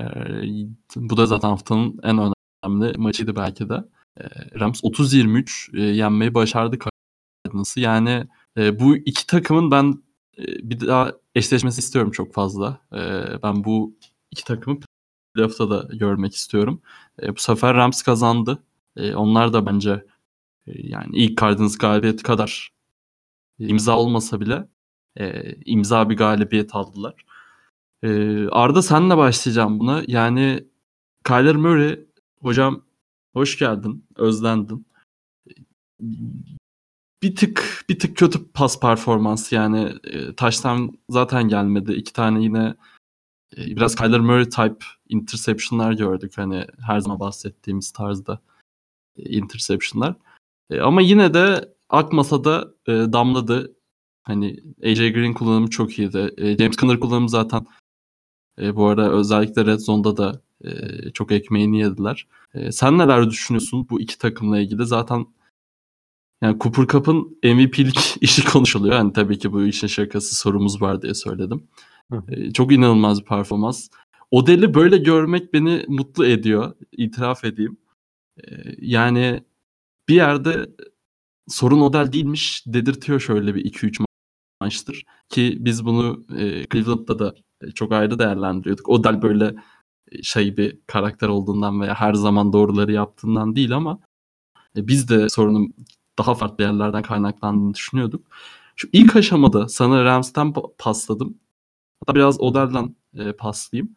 bu da zaten haftanın en önemli maçıydı belki de. Ee, Rams 30-23 e, yenmeyi başardı Cardinals'ı. Yani e, bu iki takımın ben e, bir daha eşleşmesi istiyorum çok fazla. E, ben bu iki takımı playoff'ta da görmek istiyorum. E, bu sefer Rams kazandı. E, onlar da bence e, yani ilk Cardinals galibiyeti kadar imza olmasa bile e, imza bir galibiyet aldılar. E, Arda senle başlayacağım buna. Yani Kyler Murray hocam hoş geldin, özlendin. bir tık bir tık kötü pas performans yani e, taştan zaten gelmedi. İki tane yine e, biraz Kyler Murray type interception'lar gördük hani her zaman bahsettiğimiz tarzda e, interception'lar. E, ama yine de akmasa da e, damladı. Hani AJ Green kullanımı çok iyiydi. E, James Conner kullanımı zaten e, bu ara özellikle Red Zone'da da e, çok ekmeğini yediler. E, sen neler düşünüyorsun bu iki takımla ilgili? Zaten yani Cooper Cup'ın MVP'lik işi konuşuluyor. Yani tabii ki bu işin şakası sorumuz var diye söyledim. E, çok inanılmaz bir performans. Odell'i böyle görmek beni mutlu ediyor. İtiraf edeyim. E, yani bir yerde sorun Odell değilmiş dedirtiyor şöyle bir 2-3 maçtır. Ki biz bunu e, Cleveland'da da çok ayrı değerlendiriyorduk. Odell böyle şey bir karakter olduğundan veya her zaman doğruları yaptığından değil ama e, biz de sorunun daha farklı yerlerden kaynaklandığını düşünüyorduk. Şu ilk aşamada sana Rams'ten pasladım. Hatta biraz Odell'den e, paslayayım.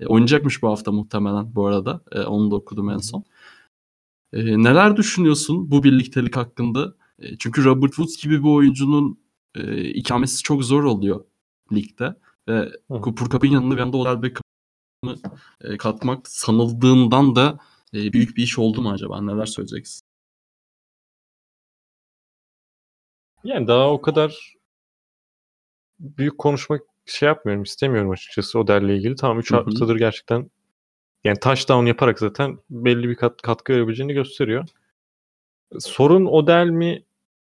E, oynayacakmış bu hafta muhtemelen bu arada. E, onu da okudum en son. E, neler düşünüyorsun bu birliktelik hakkında? E, çünkü Robert Woods gibi bir oyuncunun e, ikamesi çok zor oluyor ligde. Ve. Cooper Cup'ın yanında bir anda Odell Beckham'ı e, katmak sanıldığından da e, büyük bir iş oldu mu acaba? Neler söyleyeceksin? Yani daha o kadar büyük konuşmak şey yapmıyorum, istemiyorum açıkçası o derle ilgili. Tamam 3 haftadır gerçekten yani touchdown yaparak zaten belli bir kat, katkı verebileceğini gösteriyor. Sorun o del mi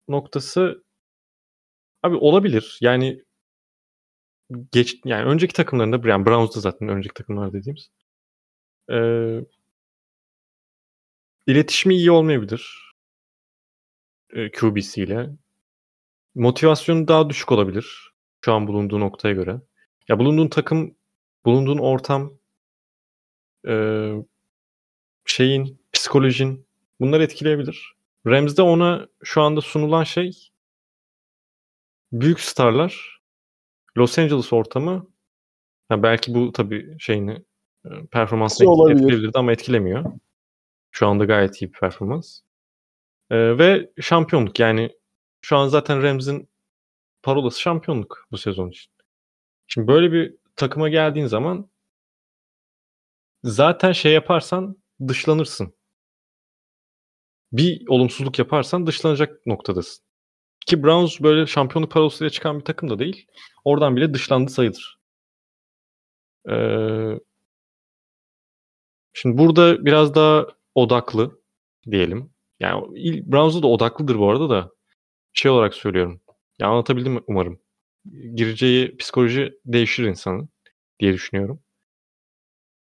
noktası abi olabilir. Yani geç yani önceki takımlarında yani Browns'da zaten önceki takımlar dediğimiz. Ee, iletişimi iyi olmayabilir. Ee, QBC ile. Motivasyonu daha düşük olabilir. Şu an bulunduğu noktaya göre. Ya bulunduğun takım, bulunduğun ortam, e, şeyin, psikolojin bunlar etkileyebilir. Rams'de ona şu anda sunulan şey büyük starlar, Los Angeles ortamı ya belki bu tabii şeyini performansını etkileyebilirdi ama etkilemiyor. Şu anda gayet iyi bir performans. Ee, ve şampiyonluk yani şu an zaten Rams'in parolası şampiyonluk bu sezon için. Şimdi böyle bir takıma geldiğin zaman zaten şey yaparsan dışlanırsın. Bir olumsuzluk yaparsan dışlanacak noktadasın. Ki Browns böyle şampiyonluk parolasıyla çıkan bir takım da değil. Oradan bile dışlandı sayılır. Ee, şimdi burada biraz daha odaklı diyelim. Yani Browns'da da odaklıdır bu arada da şey olarak söylüyorum. Ya anlatabildim umarım. Gireceği psikoloji değişir insanın diye düşünüyorum.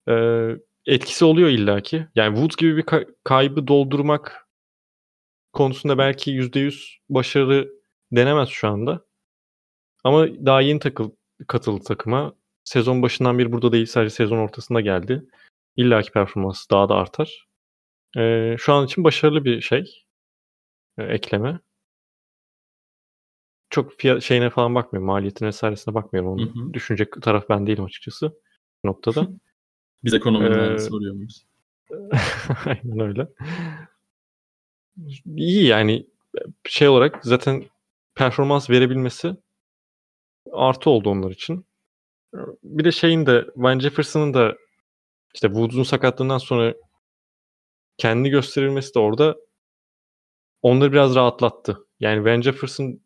Ee, etkisi oluyor illaki. Yani Woods gibi bir ka- kaybı doldurmak konusunda belki %100 başarı denemez şu anda. Ama daha yeni takıl katıldı takıma. Sezon başından beri burada değil sadece sezon ortasında geldi. İlla ki performansı daha da artar. Ee, şu an için başarılı bir şey. E, ekleme çok fiyat şeyine falan bakmıyorum. Maliyetine vesairesine bakmıyorum. Onu hı hı. düşünecek taraf ben değilim açıkçası noktada. Biz ekonomi ee, soruyor muyuz? Aynen öyle. İyi yani şey olarak zaten performans verebilmesi artı oldu onlar için. Bir de şeyin de Van Jefferson'ın da işte Woods'un sakatlığından sonra kendi gösterilmesi de orada onları biraz rahatlattı. Yani Van Jefferson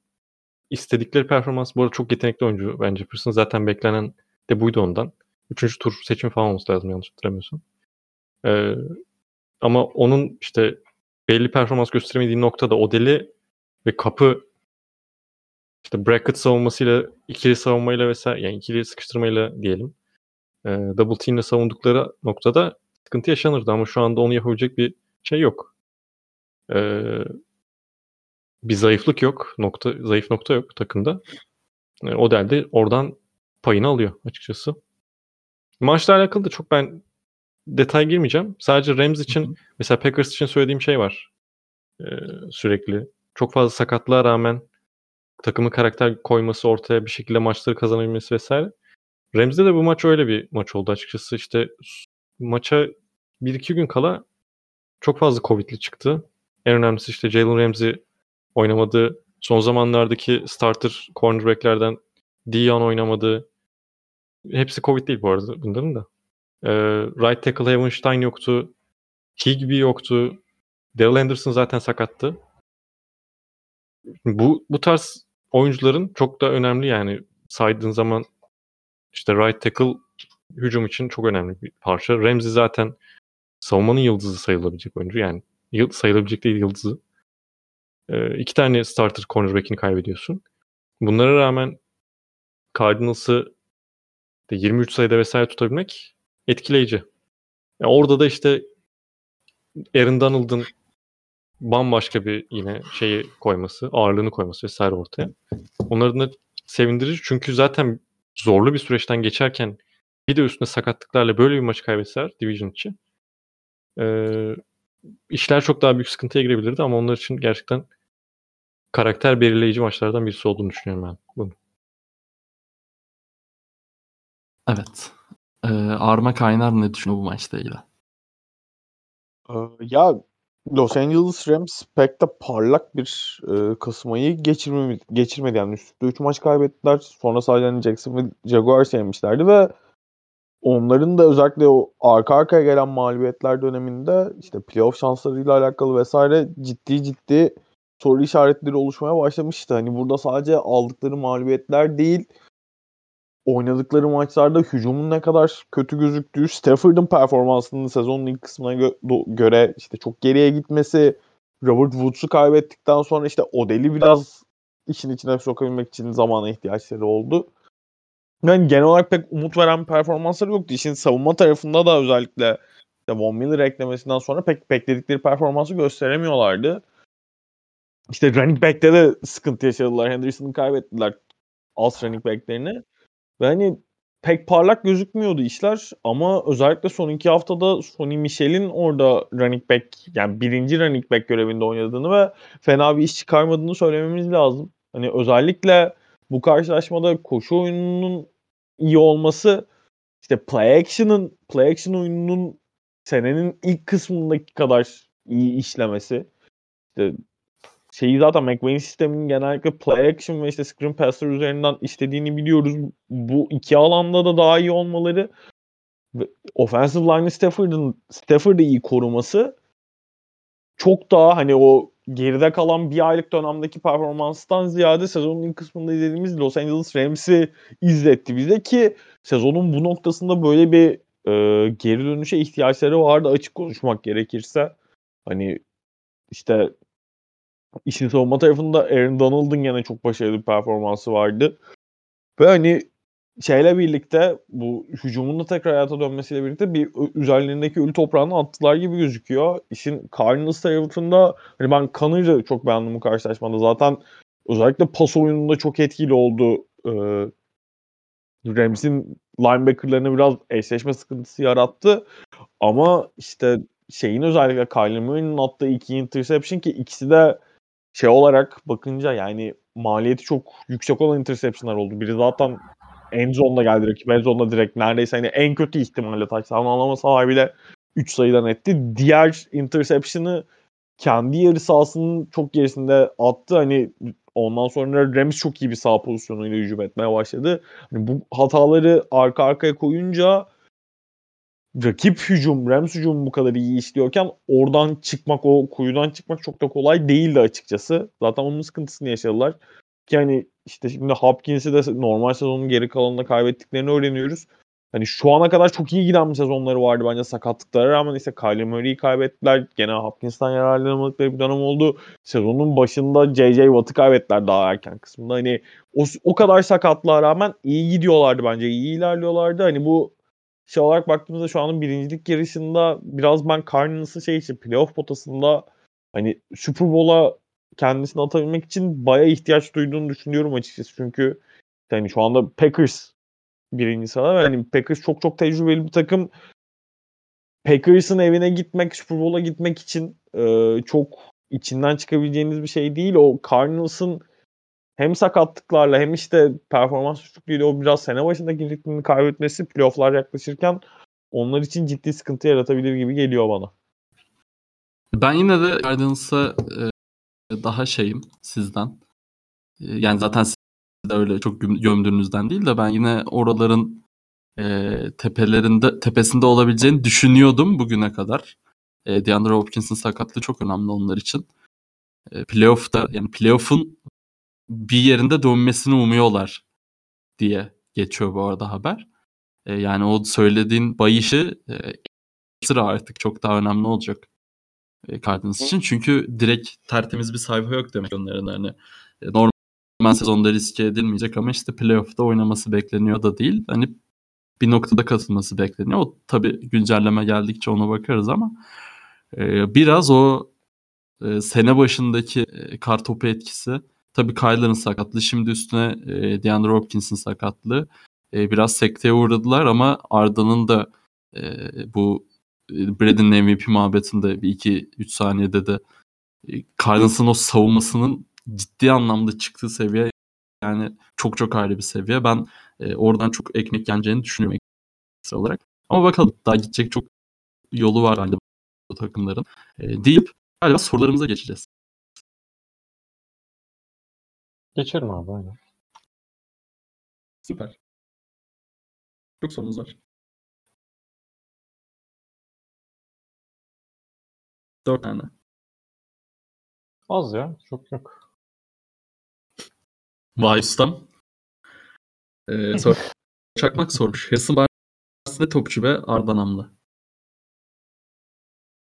istedikleri performans bu arada çok yetenekli oyuncu bence Jefferson. Zaten beklenen de buydu ondan. Üçüncü tur seçim falan olması lazım yanlış hatırlamıyorsam. Ee, ama onun işte belli performans gösteremediği noktada Odell'i ve kapı işte bracket savunmasıyla, ikili savunmayla vesaire yani ikili sıkıştırmayla diyelim. E, double team'le savundukları noktada sıkıntı yaşanırdı ama şu anda onu yapabilecek bir şey yok. E, bir zayıflık yok. Nokta zayıf nokta yok takımda. E, o delde oradan payını alıyor açıkçası. Maçla alakalı da çok ben detay girmeyeceğim. Sadece Rams için Hı-hı. mesela Packers için söylediğim şey var. Ee, sürekli. Çok fazla sakatlığa rağmen takımı karakter koyması ortaya bir şekilde maçları kazanabilmesi vesaire. Rams'de de bu maç öyle bir maç oldu açıkçası. İşte maça 1-2 gün kala çok fazla Covid'li çıktı. En önemlisi işte Jalen Ramsey oynamadı. Son zamanlardaki starter cornerbacklerden Dion oynamadı. Hepsi Covid değil bu arada bunların da. Ee, right tackle Havenstein yoktu. Higbee yoktu. Daryl Anderson zaten sakattı. Bu bu tarz oyuncuların çok da önemli yani saydığın zaman işte right tackle hücum için çok önemli bir parça. Ramsey zaten savunmanın yıldızı sayılabilecek oyuncu yani. Sayılabilecek değil yıldızı. Ee, iki tane starter cornerback'ini kaybediyorsun. Bunlara rağmen Cardinals'ı 23 sayıda vesaire tutabilmek etkileyici. Yani orada da işte Aaron Donald'ın bambaşka bir yine şeyi koyması, ağırlığını koyması vesaire ortaya. Onların da sevindirici çünkü zaten zorlu bir süreçten geçerken bir de üstüne sakatlıklarla böyle bir maçı kaybetseler Division için e, işler çok daha büyük sıkıntıya girebilirdi ama onlar için gerçekten karakter belirleyici maçlardan birisi olduğunu düşünüyorum ben bunu. Evet. Ee, Arma Kaynar ne düşünüyor bu maçla ilgili? Ya Los Angeles Rams pek de parlak bir e, Kasım ayı geçirmedi, geçirmedi. Yani üstte 3 maç kaybettiler. Sonra sadece hani Jacksonville Jaguars yenmişlerdi ve onların da özellikle o arka arkaya gelen mağlubiyetler döneminde işte playoff şanslarıyla alakalı vesaire ciddi ciddi soru işaretleri oluşmaya başlamıştı. Hani burada sadece aldıkları mağlubiyetler değil oynadıkları maçlarda hücumun ne kadar kötü gözüktüğü, Stafford'ın performansının sezonun ilk kısmına gö- göre işte çok geriye gitmesi, Robert Woods'u kaybettikten sonra işte Odell'i biraz işin içine sokabilmek için zamana ihtiyaçları oldu. Yani genel olarak pek umut veren performansları yoktu. İşin savunma tarafında da özellikle işte Von Miller eklemesinden sonra pek bekledikleri performansı gösteremiyorlardı. İşte running back'te de sıkıntı yaşadılar. Henderson'ı kaybettiler alt running back'lerini. Ve hani pek parlak gözükmüyordu işler ama özellikle son iki haftada Sonny Michel'in orada running back yani birinci running back görevinde oynadığını ve fena bir iş çıkarmadığını söylememiz lazım. Hani özellikle bu karşılaşmada koşu oyununun iyi olması işte play action'ın play action oyununun senenin ilk kısmındaki kadar iyi işlemesi. İşte şeyi zaten McVay'in sisteminin genellikle play action ve işte screen passer üzerinden istediğini biliyoruz. Bu iki alanda da daha iyi olmaları ve offensive line Stafford'ın Stafford'ı iyi koruması çok daha hani o geride kalan bir aylık dönemdeki performanstan ziyade sezonun ilk kısmında izlediğimiz Los Angeles Rams'i izletti bize ki sezonun bu noktasında böyle bir e, geri dönüşe ihtiyaçları vardı açık konuşmak gerekirse. Hani işte işin savunma tarafında Aaron Donald'ın gene çok başarılı bir performansı vardı. Ve hani şeyle birlikte bu hücumun da tekrar hayata dönmesiyle birlikte bir üzerlerindeki ölü toprağını attılar gibi gözüküyor. İşin Cardinals tarafında hani ben Connor'ı çok beğendim bu karşılaşmada. Zaten özellikle pas oyununda çok etkili oldu. Ee, Rams'in linebackerlarına biraz eşleşme sıkıntısı yarattı. Ama işte şeyin özellikle Kyler Murray'nin attığı iki interception ki ikisi de şey olarak bakınca yani maliyeti çok yüksek olan interception'lar oldu. Biri zaten end zone'da geldi rakip. End zone'da direkt neredeyse hani en kötü ihtimalle touchdown alamasalar bile 3 sayıdan etti. Diğer interception'ı kendi yarı sahasının çok gerisinde attı. Hani ondan sonra Rams çok iyi bir sağ pozisyonuyla hücum etmeye başladı. Hani bu hataları arka arkaya koyunca rakip hücum, Rams hücum bu kadar iyi işliyorken oradan çıkmak, o kuyudan çıkmak çok da kolay değildi açıkçası. Zaten onun sıkıntısını yaşadılar. Yani işte şimdi Hopkins'i de normal sezonun geri kalanında kaybettiklerini öğreniyoruz. Hani şu ana kadar çok iyi giden bir sezonları vardı bence sakatlıklara rağmen işte Kyler Murray'i kaybettiler. Gene Hopkins'ten yararlanamadıkları bir dönem oldu. Sezonun başında J.J. Watt'ı kaybettiler daha erken kısmında. Hani o, o kadar sakatlığa rağmen iyi gidiyorlardı bence. iyi ilerliyorlardı. Hani bu şey olarak baktığımızda şu anın birincilik yarışında biraz ben Cardinals'ın şey için playoff potasında hani Super Bowl'a kendisini atabilmek için baya ihtiyaç duyduğunu düşünüyorum açıkçası. Çünkü yani şu anda Packers birinci sırada ve hani Packers çok çok tecrübeli bir takım. Packers'ın evine gitmek, Super Bowl'a gitmek için e, çok içinden çıkabileceğiniz bir şey değil. O Cardinals'ın hem sakatlıklarla hem işte performans düşüklüğüyle o biraz sene başındaki ritmini kaybetmesi playofflar yaklaşırken onlar için ciddi sıkıntı yaratabilir gibi geliyor bana. Ben yine de Cardinals'a e, daha şeyim sizden. E, yani zaten siz de öyle çok gömdüğünüzden değil de ben yine oraların e, tepelerinde tepesinde olabileceğini düşünüyordum bugüne kadar. E, DeAndre Hopkins'in sakatlığı çok önemli onlar için. E, playoff'ta yani playoff'un bir yerinde dönmesini umuyorlar diye geçiyor bu arada haber. E, yani o söylediğin bayışı e, sıra artık çok daha önemli olacak e, Cardinals için. Çünkü direkt tertemiz bir sayfa yok demek onların hani. E, normal sezonda riske edilmeyecek ama işte playoff'ta oynaması bekleniyor da değil. Hani bir noktada katılması bekleniyor. O tabii güncelleme geldikçe ona bakarız ama e, biraz o e, sene başındaki e, kar topu etkisi tabii Kyler'ın sakatlığı şimdi üstüne e, DeAndre Hopkins'in sakatlığı e, biraz sekteye uğradılar ama Arda'nın da e, bu e, Brady'nin MVP muhabbetinde bir iki üç saniyede de e, Cardinals'ın o savunmasının ciddi anlamda çıktığı seviye yani çok çok ayrı bir seviye. Ben e, oradan çok ekmek yeneceğini düşünüyorum olarak. Ama bakalım daha gidecek çok yolu var galiba bu takımların. E, deyip galiba sorularımıza geçeceğiz. Geçerim abi aynen. Süper. Çok sorunuz var. Dört tane. Az ya. Çok yok. Vay ustam. Ee, sor Çakmak sormuş. Harrison Barnes ne topçu ve Arda Namlı.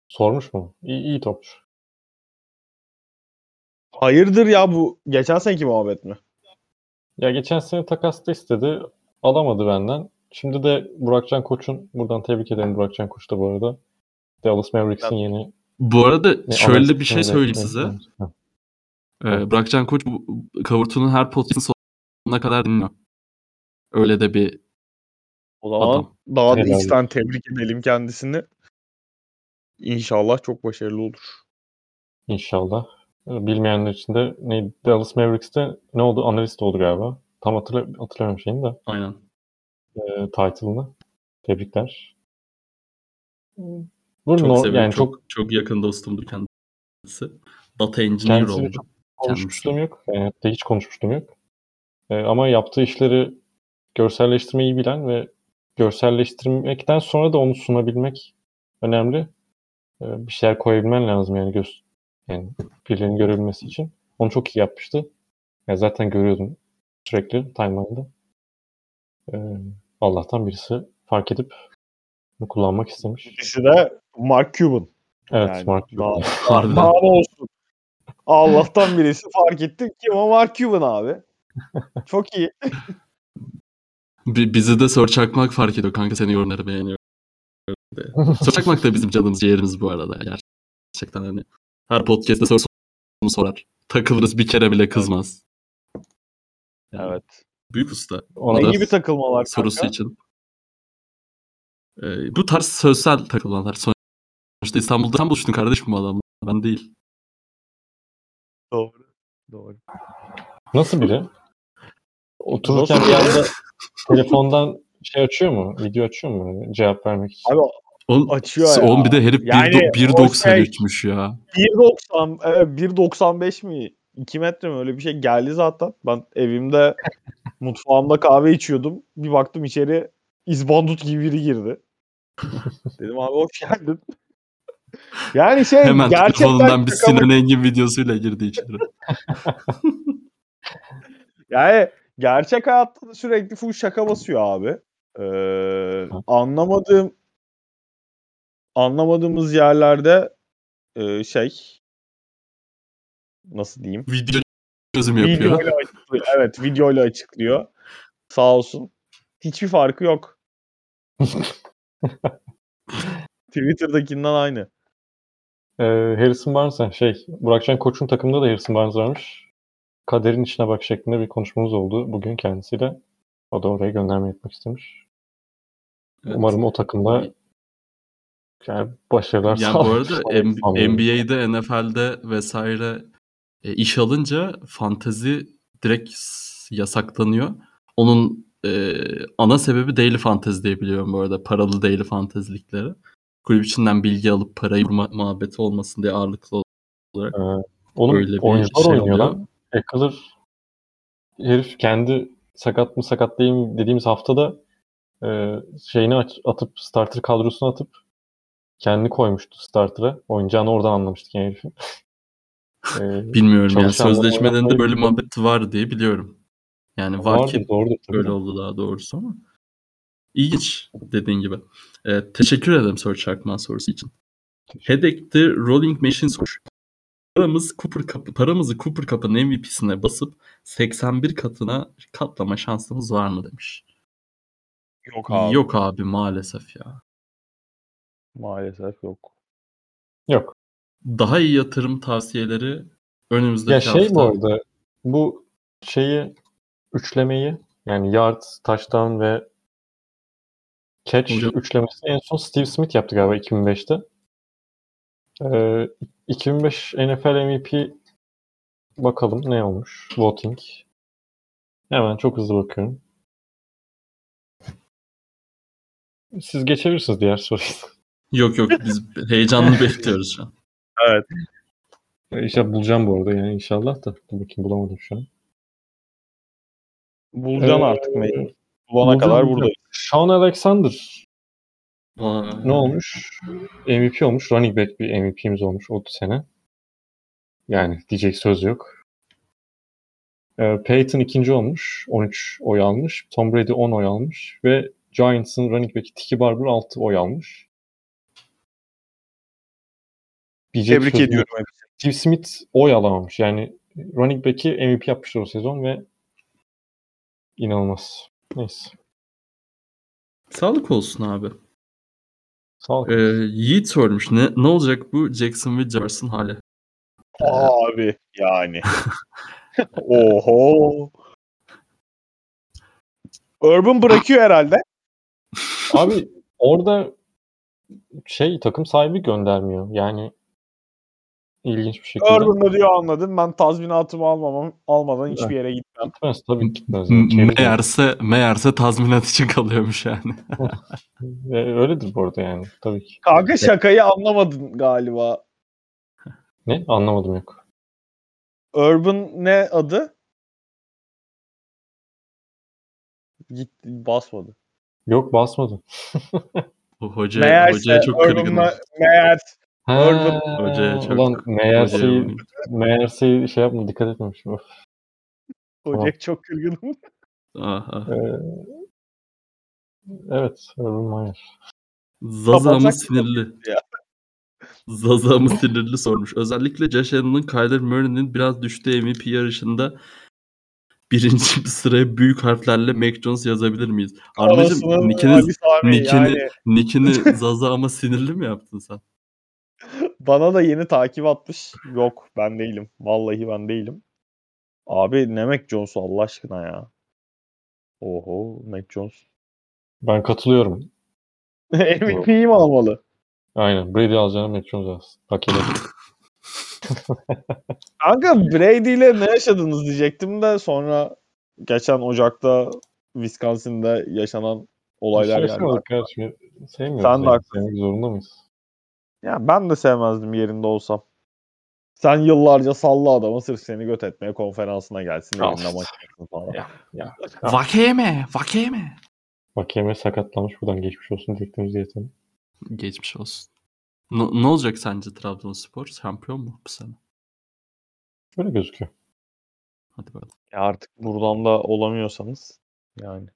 Sormuş mu? İyi, iyi topçu. Hayırdır ya bu geçen seneki muhabbet mi? Ya geçen sene takasta istedi. Alamadı benden. Şimdi de Burakcan Koç'un buradan tebrik ederim Burakcan Koç da bu arada. Dallas Mavericks'in yeni bu arada ne, şöyle bir şey söyleyeyim size. Ee, Burakcan Koç bu Kavurtu'nun her podcast'ın sonuna kadar dinliyor. Öyle de bir o zaman adam. daha da içten tebrik edelim kendisini. İnşallah çok başarılı olur. İnşallah. Bilmeyenler için de ne, Dallas Mavericks'te ne oldu? Analist oldu galiba. Tam hatırla, hatırlamıyorum şeyini de. Aynen. E, title'ını. Tebrikler. Bu çok no, yani çok, çok çok yakın dostumdur kendisi. Data engineer oldu. Çok konuşmuşluğum yok. Yani hiç konuşmuşluğum yok. E, ama yaptığı işleri görselleştirmeyi bilen ve görselleştirmekten sonra da onu sunabilmek önemli. E, bir şeyler koyabilmen lazım yani göz yani birilerinin görülmesi için. Onu çok iyi yapmıştı. Yani zaten görüyordum sürekli timeline'da. Ee, Allah'tan birisi fark edip bunu kullanmak istemiş. Birisi de Mark Cuban. Evet yani Mark Cuban. Daha, daha olsun. Allah'tan birisi fark etti. Kim o Mark Cuban abi. Çok iyi. Bizi de Sor Çakmak fark ediyor. Kanka senin yorumları beğeniyor. Sor Çakmak da bizim canımız ciğerimiz bu arada. Gerçekten hani her podcast'te soru sorar. Takılırız bir kere bile kızmaz. Yani evet. Büyük usta. Ona ne gibi takılmalar sorusu kanka? için. Ee, bu tarz sözsel takılmalar. Sonuçta İstanbul'da sen buluştun kardeşim bu adamla. Ben değil. Doğru. Doğru. Nasıl biri? Otururken bir anda telefondan şey açıyor mu? Video açıyor mu? Cevap vermek için. Abi on, açıyor ya. On bir de herif yani 1.93'müş şey, ya. 1.90 evet, 1.95 mi? 2 metre mi öyle bir şey geldi zaten. Ben evimde mutfağımda kahve içiyordum. Bir baktım içeri izbandut gibi biri girdi. Dedim abi hoş geldin. Yani şey Hemen gerçekten bir Sinan Engin videosuyla girdi içeri. yani gerçek hayatta da sürekli full şaka basıyor abi. Ee, anlamadığım anlamadığımız yerlerde e, şey nasıl diyeyim? Video çözüm yapıyor. Videoyla açıklıyor. Evet videoyla açıklıyor. Sağ olsun. Hiçbir farkı yok. Twitter'dakinden aynı. Ee, Harrison Barnes şey Burakcan Koç'un takımında da Harrison Barnes varmış. Kaderin içine bak şeklinde bir konuşmamız oldu bugün kendisiyle. O da oraya gönderme etmek istemiş. Evet. Umarım o takımda yani başarılar yani bu arada NBA'de, NFL'de vesaire e, iş alınca fantezi direkt yasaklanıyor. Onun e, ana sebebi daily fantezi diye biliyorum bu arada. Paralı daily fantezilikleri. Kulüp içinden bilgi alıp parayı vurma muhabbeti olmasın diye ağırlıklı olarak. Ee, Onun Öyle bir oyuncular şey oynuyor oluyor. lan. Eckler herif kendi sakat mı sakat değil mi dediğimiz haftada e, şeyini aç- atıp starter kadrosuna atıp kendini koymuştu starter'a. Oynayacağını oradan anlamıştık yani herifin. E, Bilmiyorum yani sözleşmelerinde oynatmayı böyle muhabbet var diye biliyorum. Yani var ki tabii. böyle de. oldu daha doğrusu ama. İlginç dediğin gibi. Ee, teşekkür ederim soru çarpma sorusu için. Headache the Rolling Machine soruş. Paramız Cooper Cup, paramızı Cooper Cup'ın MVP'sine basıp 81 katına katlama şansımız var mı demiş. Yok abi. Yok abi maalesef ya. Maalesef yok. Yok. Daha iyi yatırım tavsiyeleri önümüzdeki Ya şey hafta. bu arada bu şeyi üçlemeyi yani yard, touchdown ve catch Hocam. üçlemesini en son Steve Smith yaptı galiba 2005'te. Ee, 2005 NFL MVP bakalım ne olmuş voting. Hemen çok hızlı bakıyorum. Siz geçebilirsiniz diğer soruyu. Yok yok biz heyecanlı bekliyoruz şu an. İnşallah bulacağım bu arada yani inşallah da. Bakayım bulamadım şu an. Bulacaksın Ee, artık mecbur. Bulana bulacağım, kadar bulacağım. buradayız. Sean Alexander Vay. ne olmuş? MVP olmuş. Running back bir MVP'miz olmuş o sene. Yani diyecek söz yok. Ee, Peyton ikinci olmuş. 13 oy almış. Tom Brady 10 oy almış. Ve Giants'ın running back'i Tiki Barber 6 oy almış. Diyecek Tebrik sözüm yok. ediyorum hepsini. Steve Smith oy alamamış. Yani running back'i MVP yapmışlar o sezon ve inanılmaz. Neyse. Sağlık olsun abi. Sağlık. Ee, Yiğit sormuş. Ne, ne olacak bu Jacksonville Jaguars'ın hali? Abi yani. Oho. Urban bırakıyor herhalde. Abi orada şey takım sahibi göndermiyor. Yani ilginç bir şekilde. Urban da diyor anladım. Ben tazminatımı almamam, almadan hiçbir yere gitmem. Gitmez tabii gitmez. Yani. Meğerse, meğerse tazminat için kalıyormuş yani. Öyledir bu arada yani. Tabii ki. Kanka şakayı anlamadın galiba. Ne? Anlamadım yok. Urban ne adı? Gitti basmadı. Yok basmadım. O hoca, Meğerse hocaya çok kırgınım. Meğer Urban- Hocaya çok- Ulan meğerse, Hocaya- meğerse şey yapma dikkat etmemişim. Of. Tamam. hoca çok kırgınım. Aha. Ee, evet. Urban Meyer. Zaza mı sinirli? Zaza mı sinirli sormuş. Özellikle Josh Allen'ın Kyler Murray'nin biraz düştüğü MVP yarışında birinci bir sıraya büyük harflerle Mac Jones yazabilir miyiz? Armacım nickini, yani. nickini Zaza ama sinirli mi yaptın sen? Bana da yeni takip atmış. Yok ben değilim. Vallahi ben değilim. Abi ne Mac Jones Allah aşkına ya. Oho Mac Jones. Ben katılıyorum. MVP'yi mi almalı? Aynen. Brady alacağına Mac Jones alsın. Hak. Kanka Brady ile ne yaşadınız diyecektim de sonra geçen Ocak'ta Wisconsin'da yaşanan olaylar Hiç geldi. Sevmiyoruz. Sen de haklısın. Sevmek zorunda mıyız? Ya ben de sevmezdim yerinde olsam. Sen yıllarca salla adamı sırf seni göt etmeye konferansına gelsin Al elinde maç yapsın falan. Ya, ya. Vakeme, vakeme. Vakeme sakatlamış buradan geçmiş olsun diyecektiniz yeterim. Geçmiş olsun. Ne, ne olacak sence Trabzonspor? Şampiyon mu bu sene? Öyle gözüküyor. Hadi bakalım. Ya artık buradan da olamıyorsanız yani.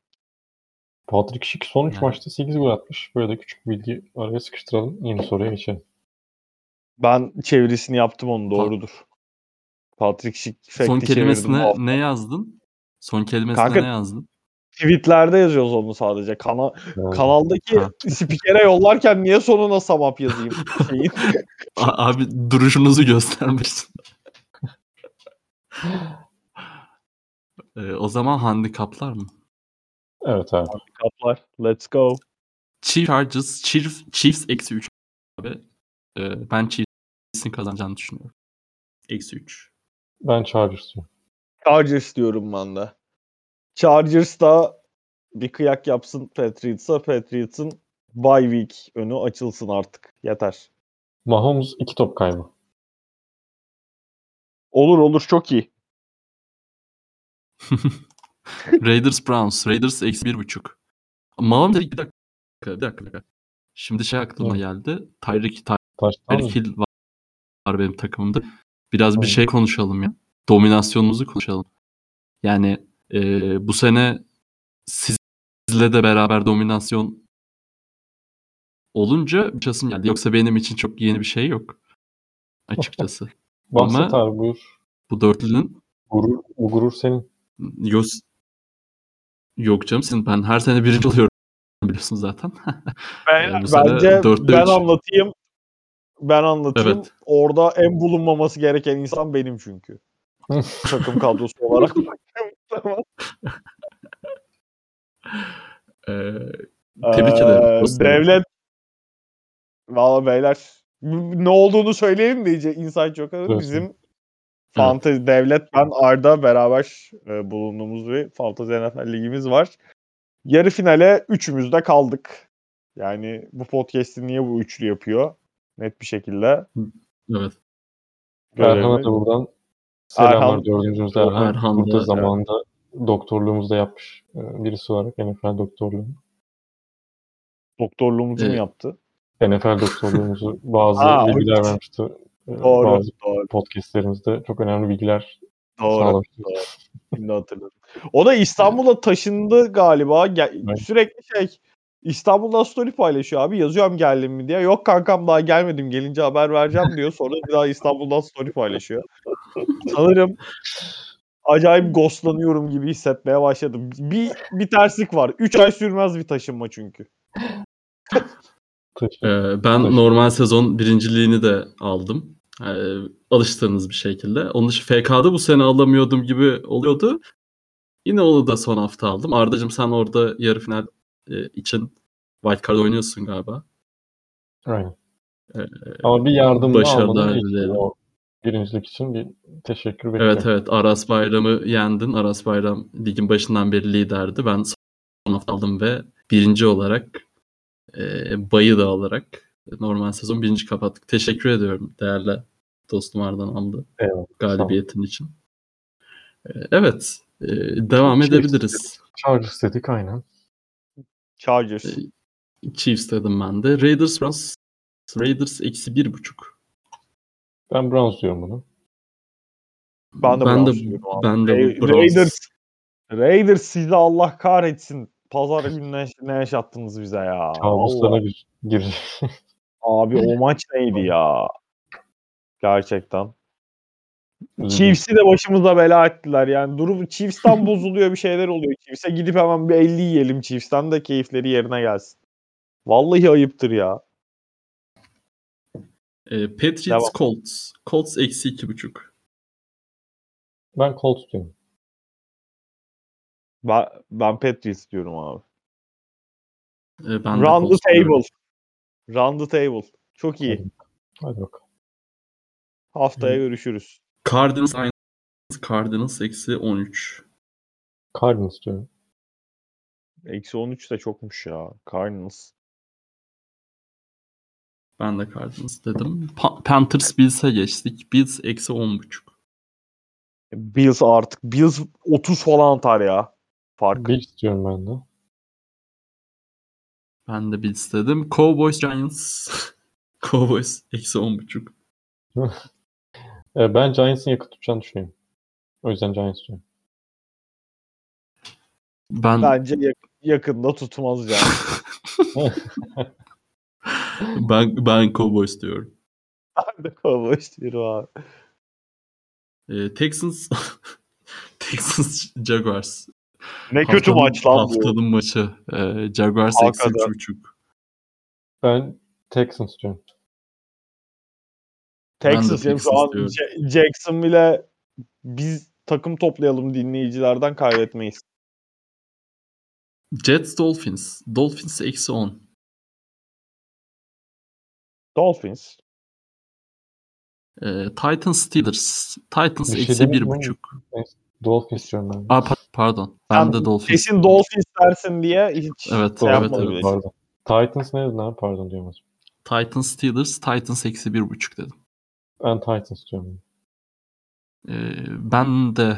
Patrick Schick son 3 Yani. maçta 8 gol atmış. Böyle de küçük bir bilgi araya sıkıştıralım. Yeni soruya geçelim. Ben çevirisini yaptım onu doğrudur. Patrick Schick Son kelimesine ne yazdın? Son kelimesine Kanka- ne yazdın? Tweetlerde yazıyoruz onu sadece. Kana Yani kanaldaki Ha. spikere yollarken niye sonuna samap yazayım? Şeyin. Abi duruşunuzu göstermişsin. Ee, o zaman handikaplar mı? Evet abi. Kaplar. Let's go. Chiefs Chargers, Chiefs, Chiefs eksi 3 abi. Ee, ben Chiefs'in kazanacağını düşünüyorum. Eksi 3. Ben Chargers diyorum. Chargers diyorum ben de. Chargers da bir kıyak yapsın Patriots'a. Patriots'ın bye week önü açılsın artık. Yeter. Mahomes 2 top kaybı. Olur olur çok iyi. Raiders Browns. Raiders eksi bir buçuk. Mahomes bir dakika. Bir dakika. Bir dakika. Şimdi şey aklıma geldi. Tyreek? Tyreek Hill var, var benim takımımda. Biraz bir şey konuşalım ya. Dominasyonumuzu konuşalım. Yani e, bu sene sizle de beraber dominasyon olunca bir çasım geldi. Yoksa benim için çok yeni bir şey yok. Açıkçası. Bahset Ama- abi buyur. Bu dörtlünün Gurur, bu gurur senin. Yos Yok canım sizin ben her sene birinci oluyorum biliyorsun zaten. Ben, sene bence dörtte ben üç. anlatayım. Ben anlatayım. Evet. Orada en bulunmaması gereken insan benim çünkü. Takım kadrosu olarak. Ee, Tebrik ederim Ee, devlet Valla beyler ne olduğunu söyleyelim de iyice insight çok Evet. Bizim Fantezi Devlet ben Arda beraber e, bulunduğumuz bir Fantezi NFL ligimiz var. Yarı finale üçümüz de kaldık. Yani bu podcast'i niye bu üçlü yapıyor? Net bir şekilde. evet. Erhan'a da buradan selamlar. Erhan- Dördüncümüz Erhan. Erhan da, Burada evet. zamanında doktorluğumuzu da yapmış e, birisi olarak NFL doktorluğunu. Doktorluğumuzu mu Evet. yaptı? NFL doktorluğumuzu bazı Aa, bilgiler vermişti. E, Doğru. Bazı Doğru. podcastlerimizde çok önemli bilgiler Doğru. sağlamıştı. Şimdi hatırladım. O da İstanbul'a taşındı galiba. Ge- Evet. Sürekli şey İstanbul'dan story paylaşıyor abi. Yazıyorum geldim mi diye. Yok kankam daha gelmedim. Gelince haber vereceğim diyor. Sonra bir daha İstanbul'dan story paylaşıyor. Sanırım acayip ghostlanıyorum gibi hissetmeye başladım. Bir, bir terslik var. 3 ay sürmez bir taşınma çünkü. Ee, ben normal sezon birinciliğini de aldım. Ee, alıştığınız bir şekilde. Onun için FK'da bu sene alamıyordum gibi oluyordu. Yine onu da son hafta aldım. Arda'cığım sen orada yarı final e, için wildcard oynuyorsun galiba. Aynen. Ee, Ama bir yardımını dilerim. o birincilik için bir teşekkür bekliyorum. Evet evet Aras Bayram'ı yendin. Aras Bayram ligin başından beri liderdi. Ben son hafta aldım ve birinci olarak e, bayı da alarak normal sezon birinci kapattık. Teşekkür ediyorum değerli dostum Ardan Eyvallah, galibiyetin için. E, evet e, devam Chiefs edebiliriz. Chargers dedik aynen. Chargers. Ee, Chiefs dedim ben de. Raiders Browns Raiders eksi bir buçuk. Ben Browns diyorum bunu. Ben de ben Browns de, diyorum abi. ben de Ra- Browns. Raiders. Raiders sizi Allah kahretsin. Pazar günü ne, yaşattınız bize ya. Kabuslara bir gir. Abi o maç neydi ya? Gerçekten. Chiefs'i de başımıza bela ettiler. Yani durum Chiefs'ten bozuluyor bir şeyler oluyor. Chiefs'e gidip hemen bir 50 yiyelim Chiefs'ten de keyifleri yerine gelsin. Vallahi ayıptır ya. E, Patriots Devam. Colts. Colts eksi iki buçuk. Ben Colts diyorum. Ben, ben Patriots diyorum abi. E, ben Run the table. Run the table. Çok iyi. Hadi bakalım. Haftaya Hı. görüşürüz. Cardinals aynı. Cardinals eksi 13. Cardinals diyorum. Eksi 13 de çokmuş ya. Cardinals. Ben de Cardinals dedim. Pa- Panthers Bills'e geçtik. Bills eksi 10.5. Bills artık. Bills 30 falan atar ya. Fark. Bills diyorum ben de. Ben de Bills dedim. Cowboys Giants. Cowboys eksi 10.5. E, ben Giants'ın yakın tutacağını düşünüyorum. O yüzden Giants diyorum. Ben Bence yak- yakında tutmaz yani. ben ben Cowboys diyorum. ben de Cowboys diyorum abi. E, Texans Texans Jaguars. Ne kötü Haftanın- maç lan bu. Haftanın maçı. E, Jaguars eksi Hakikaten. 3.5. Ben Texans diyorum. Texans diyorum şu an Jackson bile biz takım toplayalım dinleyicilerden kaybetmeyiz. Jets Dolphins. Dolphins eksi 10. Dolphins. E, Titans Steelers. Titans Bir şey eksi demedim 1.5. Dolphins diyorum ben. Aa, pa- pardon. Ben Sen de Dolphins. Kesin Dolphins dersin diye hiç Evet, şey evet, evet. Pardon. Titans ne dedin abi? Pardon diyorum. Titans Steelers. Titans eksi 1.5 dedim. Ben Titans diyorum. Ee, ben de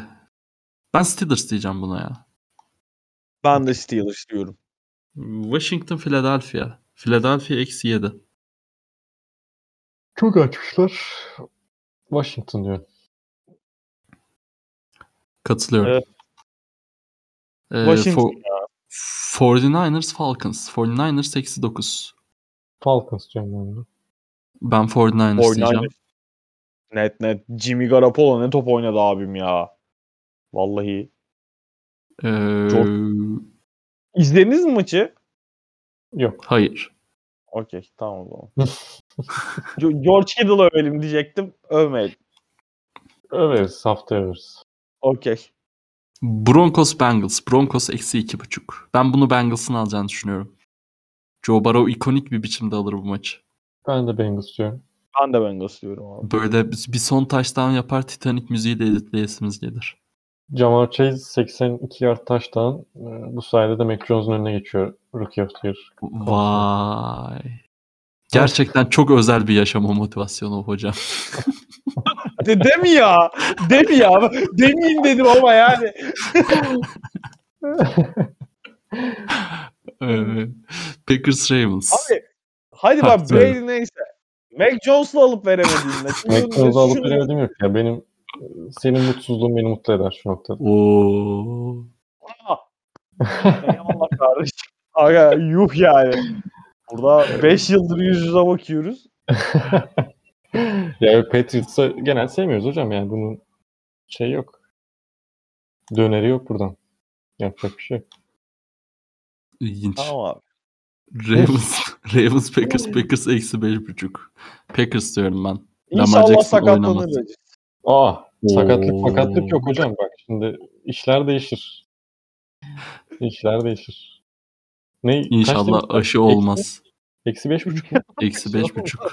ben Steelers diyeceğim buna ya. Ben de Steelers diyorum. Washington Philadelphia. Philadelphia eksi 7. Çok açmışlar. Washington diyor. Katılıyorum. Evet. Ee, Washington for- 49ers Falcons. 49ers eksi 9. Falcons diyorum ben de. Ben 49ers, 49ers. diyeceğim. Net net. Jimmy Garoppolo ne top oynadı abim ya. Vallahi. Ee, İzlediniz mi maçı? Yok. hayır. Okey tamam o zaman. George Kittle'ı övelim diyecektim. Övmeyelim. Överiz. Hafta överiz. Okey. Broncos Bengals. Broncos eksi 2.5. Ben bunu Bengals'ın alacağını düşünüyorum. Joe Burrow ikonik bir biçimde alır bu maçı. Ben de Bengals diyorum. Ben de Bengals diyorum abi. Böyle bir bir son touchdown yapar Titanic müziği de editleyesimiz gelir. Jamar Chase 82 yard touchdown. Ee, Bu sayede de Mac Jones'un önüne geçiyor. Rookie of the Year. Vay. Gerçekten çok özel bir yaşama motivasyonu hocam. De, de mi ya? De mi ya? Demeyeyim dedim ama yani. Ee, Packers Ravens. Abi hadi Ha, bak söyle. Brady neyse. Mac Jones'la alıp veremediğinde. Mac Jones'u alıp veremedim yok ya. Benim senin mutsuzluğun beni mutlu eder şu noktada. Oo. Eyvallah kardeşim. Aga yuh yani. Burada 5 yıldır yüz yüze bakıyoruz. ya Patriots'ı genel sevmiyoruz hocam yani bunun şey yok. Döneri yok buradan. Yapacak bir şey yok. İlginç. Tamam abi. Ravens, Ravens Packers, Packers eksi 5.5. Packers diyorum ben. İnşallah sakatlanır. Aa sakatlık fakatlık yok hocam bak şimdi işler değişir. İşler değişir. Ne? İnşallah aşı olmaz. Eksi beş buçuk? Eksi 5.5.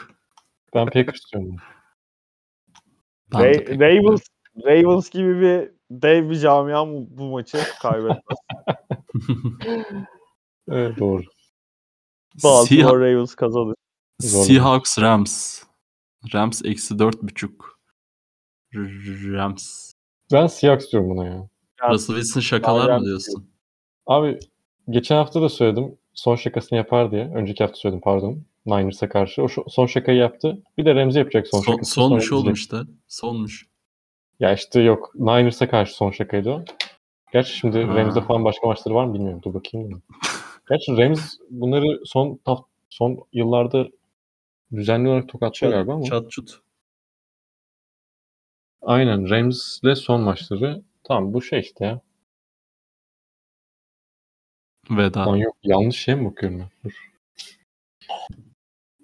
Ben Packers diyorum. Ben Packers Ravens, Ravens gibi bir dev bir camia bu, maçı kaybetmez. Evet doğru. Baltimore Ravens kazanır. Seahawks Rams. Rams eksi 4.5. R- Rams. Ben Seahawks diyorum buna ya. Russell Wilson şakalar mı diyorsun? Abi geçen hafta da söyledim. Son şakasını yapar diye. Önceki hafta söyledim pardon. Niners'a karşı. O son şakayı yaptı. Bir de Ramsey yapacak son, Son, şakasını. sonmuş Sonra oğlum işte. Sonmuş. Ya işte yok. Niners'a karşı son şakaydı o. Gerçi şimdi Ha. Rams'de falan başka maçları var mı bilmiyorum. Dur bakayım. Gerçi Rams bunları son son yıllarda düzenli olarak tokatlıyor galiba ama. Çat çut. Aynen Rams'le son maçları. Tamam bu şey işte ya. Veda. Lan yok yanlış şey mi bakıyorum ben? Dur.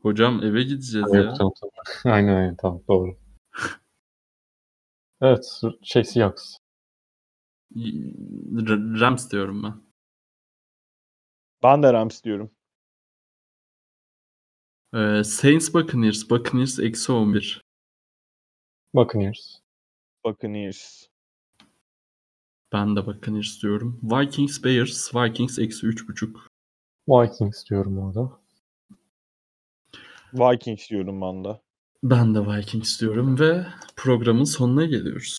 Hocam eve gideceğiz Ha, ya. Yok tamam tamam. aynen aynen tamam doğru. Evet şey Seahawks. R- Rams diyorum ben. Ben de Rams diyorum. Ee, Saints Buccaneers. Buccaneers eksi 11. Buccaneers. Buccaneers. Ben de Buccaneers diyorum. Vikings Bears. Vikings eksi 3.5. Vikings diyorum orada. Vikings diyorum ben de. Ben de Vikings diyorum ve programın sonuna geliyoruz.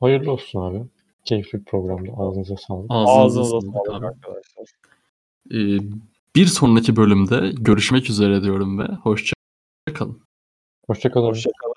Hayırlı olsun abi. Keyifli bir programdı. Ağzınıza sağlık. Ağzınıza Ağzınıza sağlık arkadaşlar. Ee, bir sonraki bölümde görüşmek üzere diyorum ve hoşça kalın. Hoşçakalın. Hoşçakalın.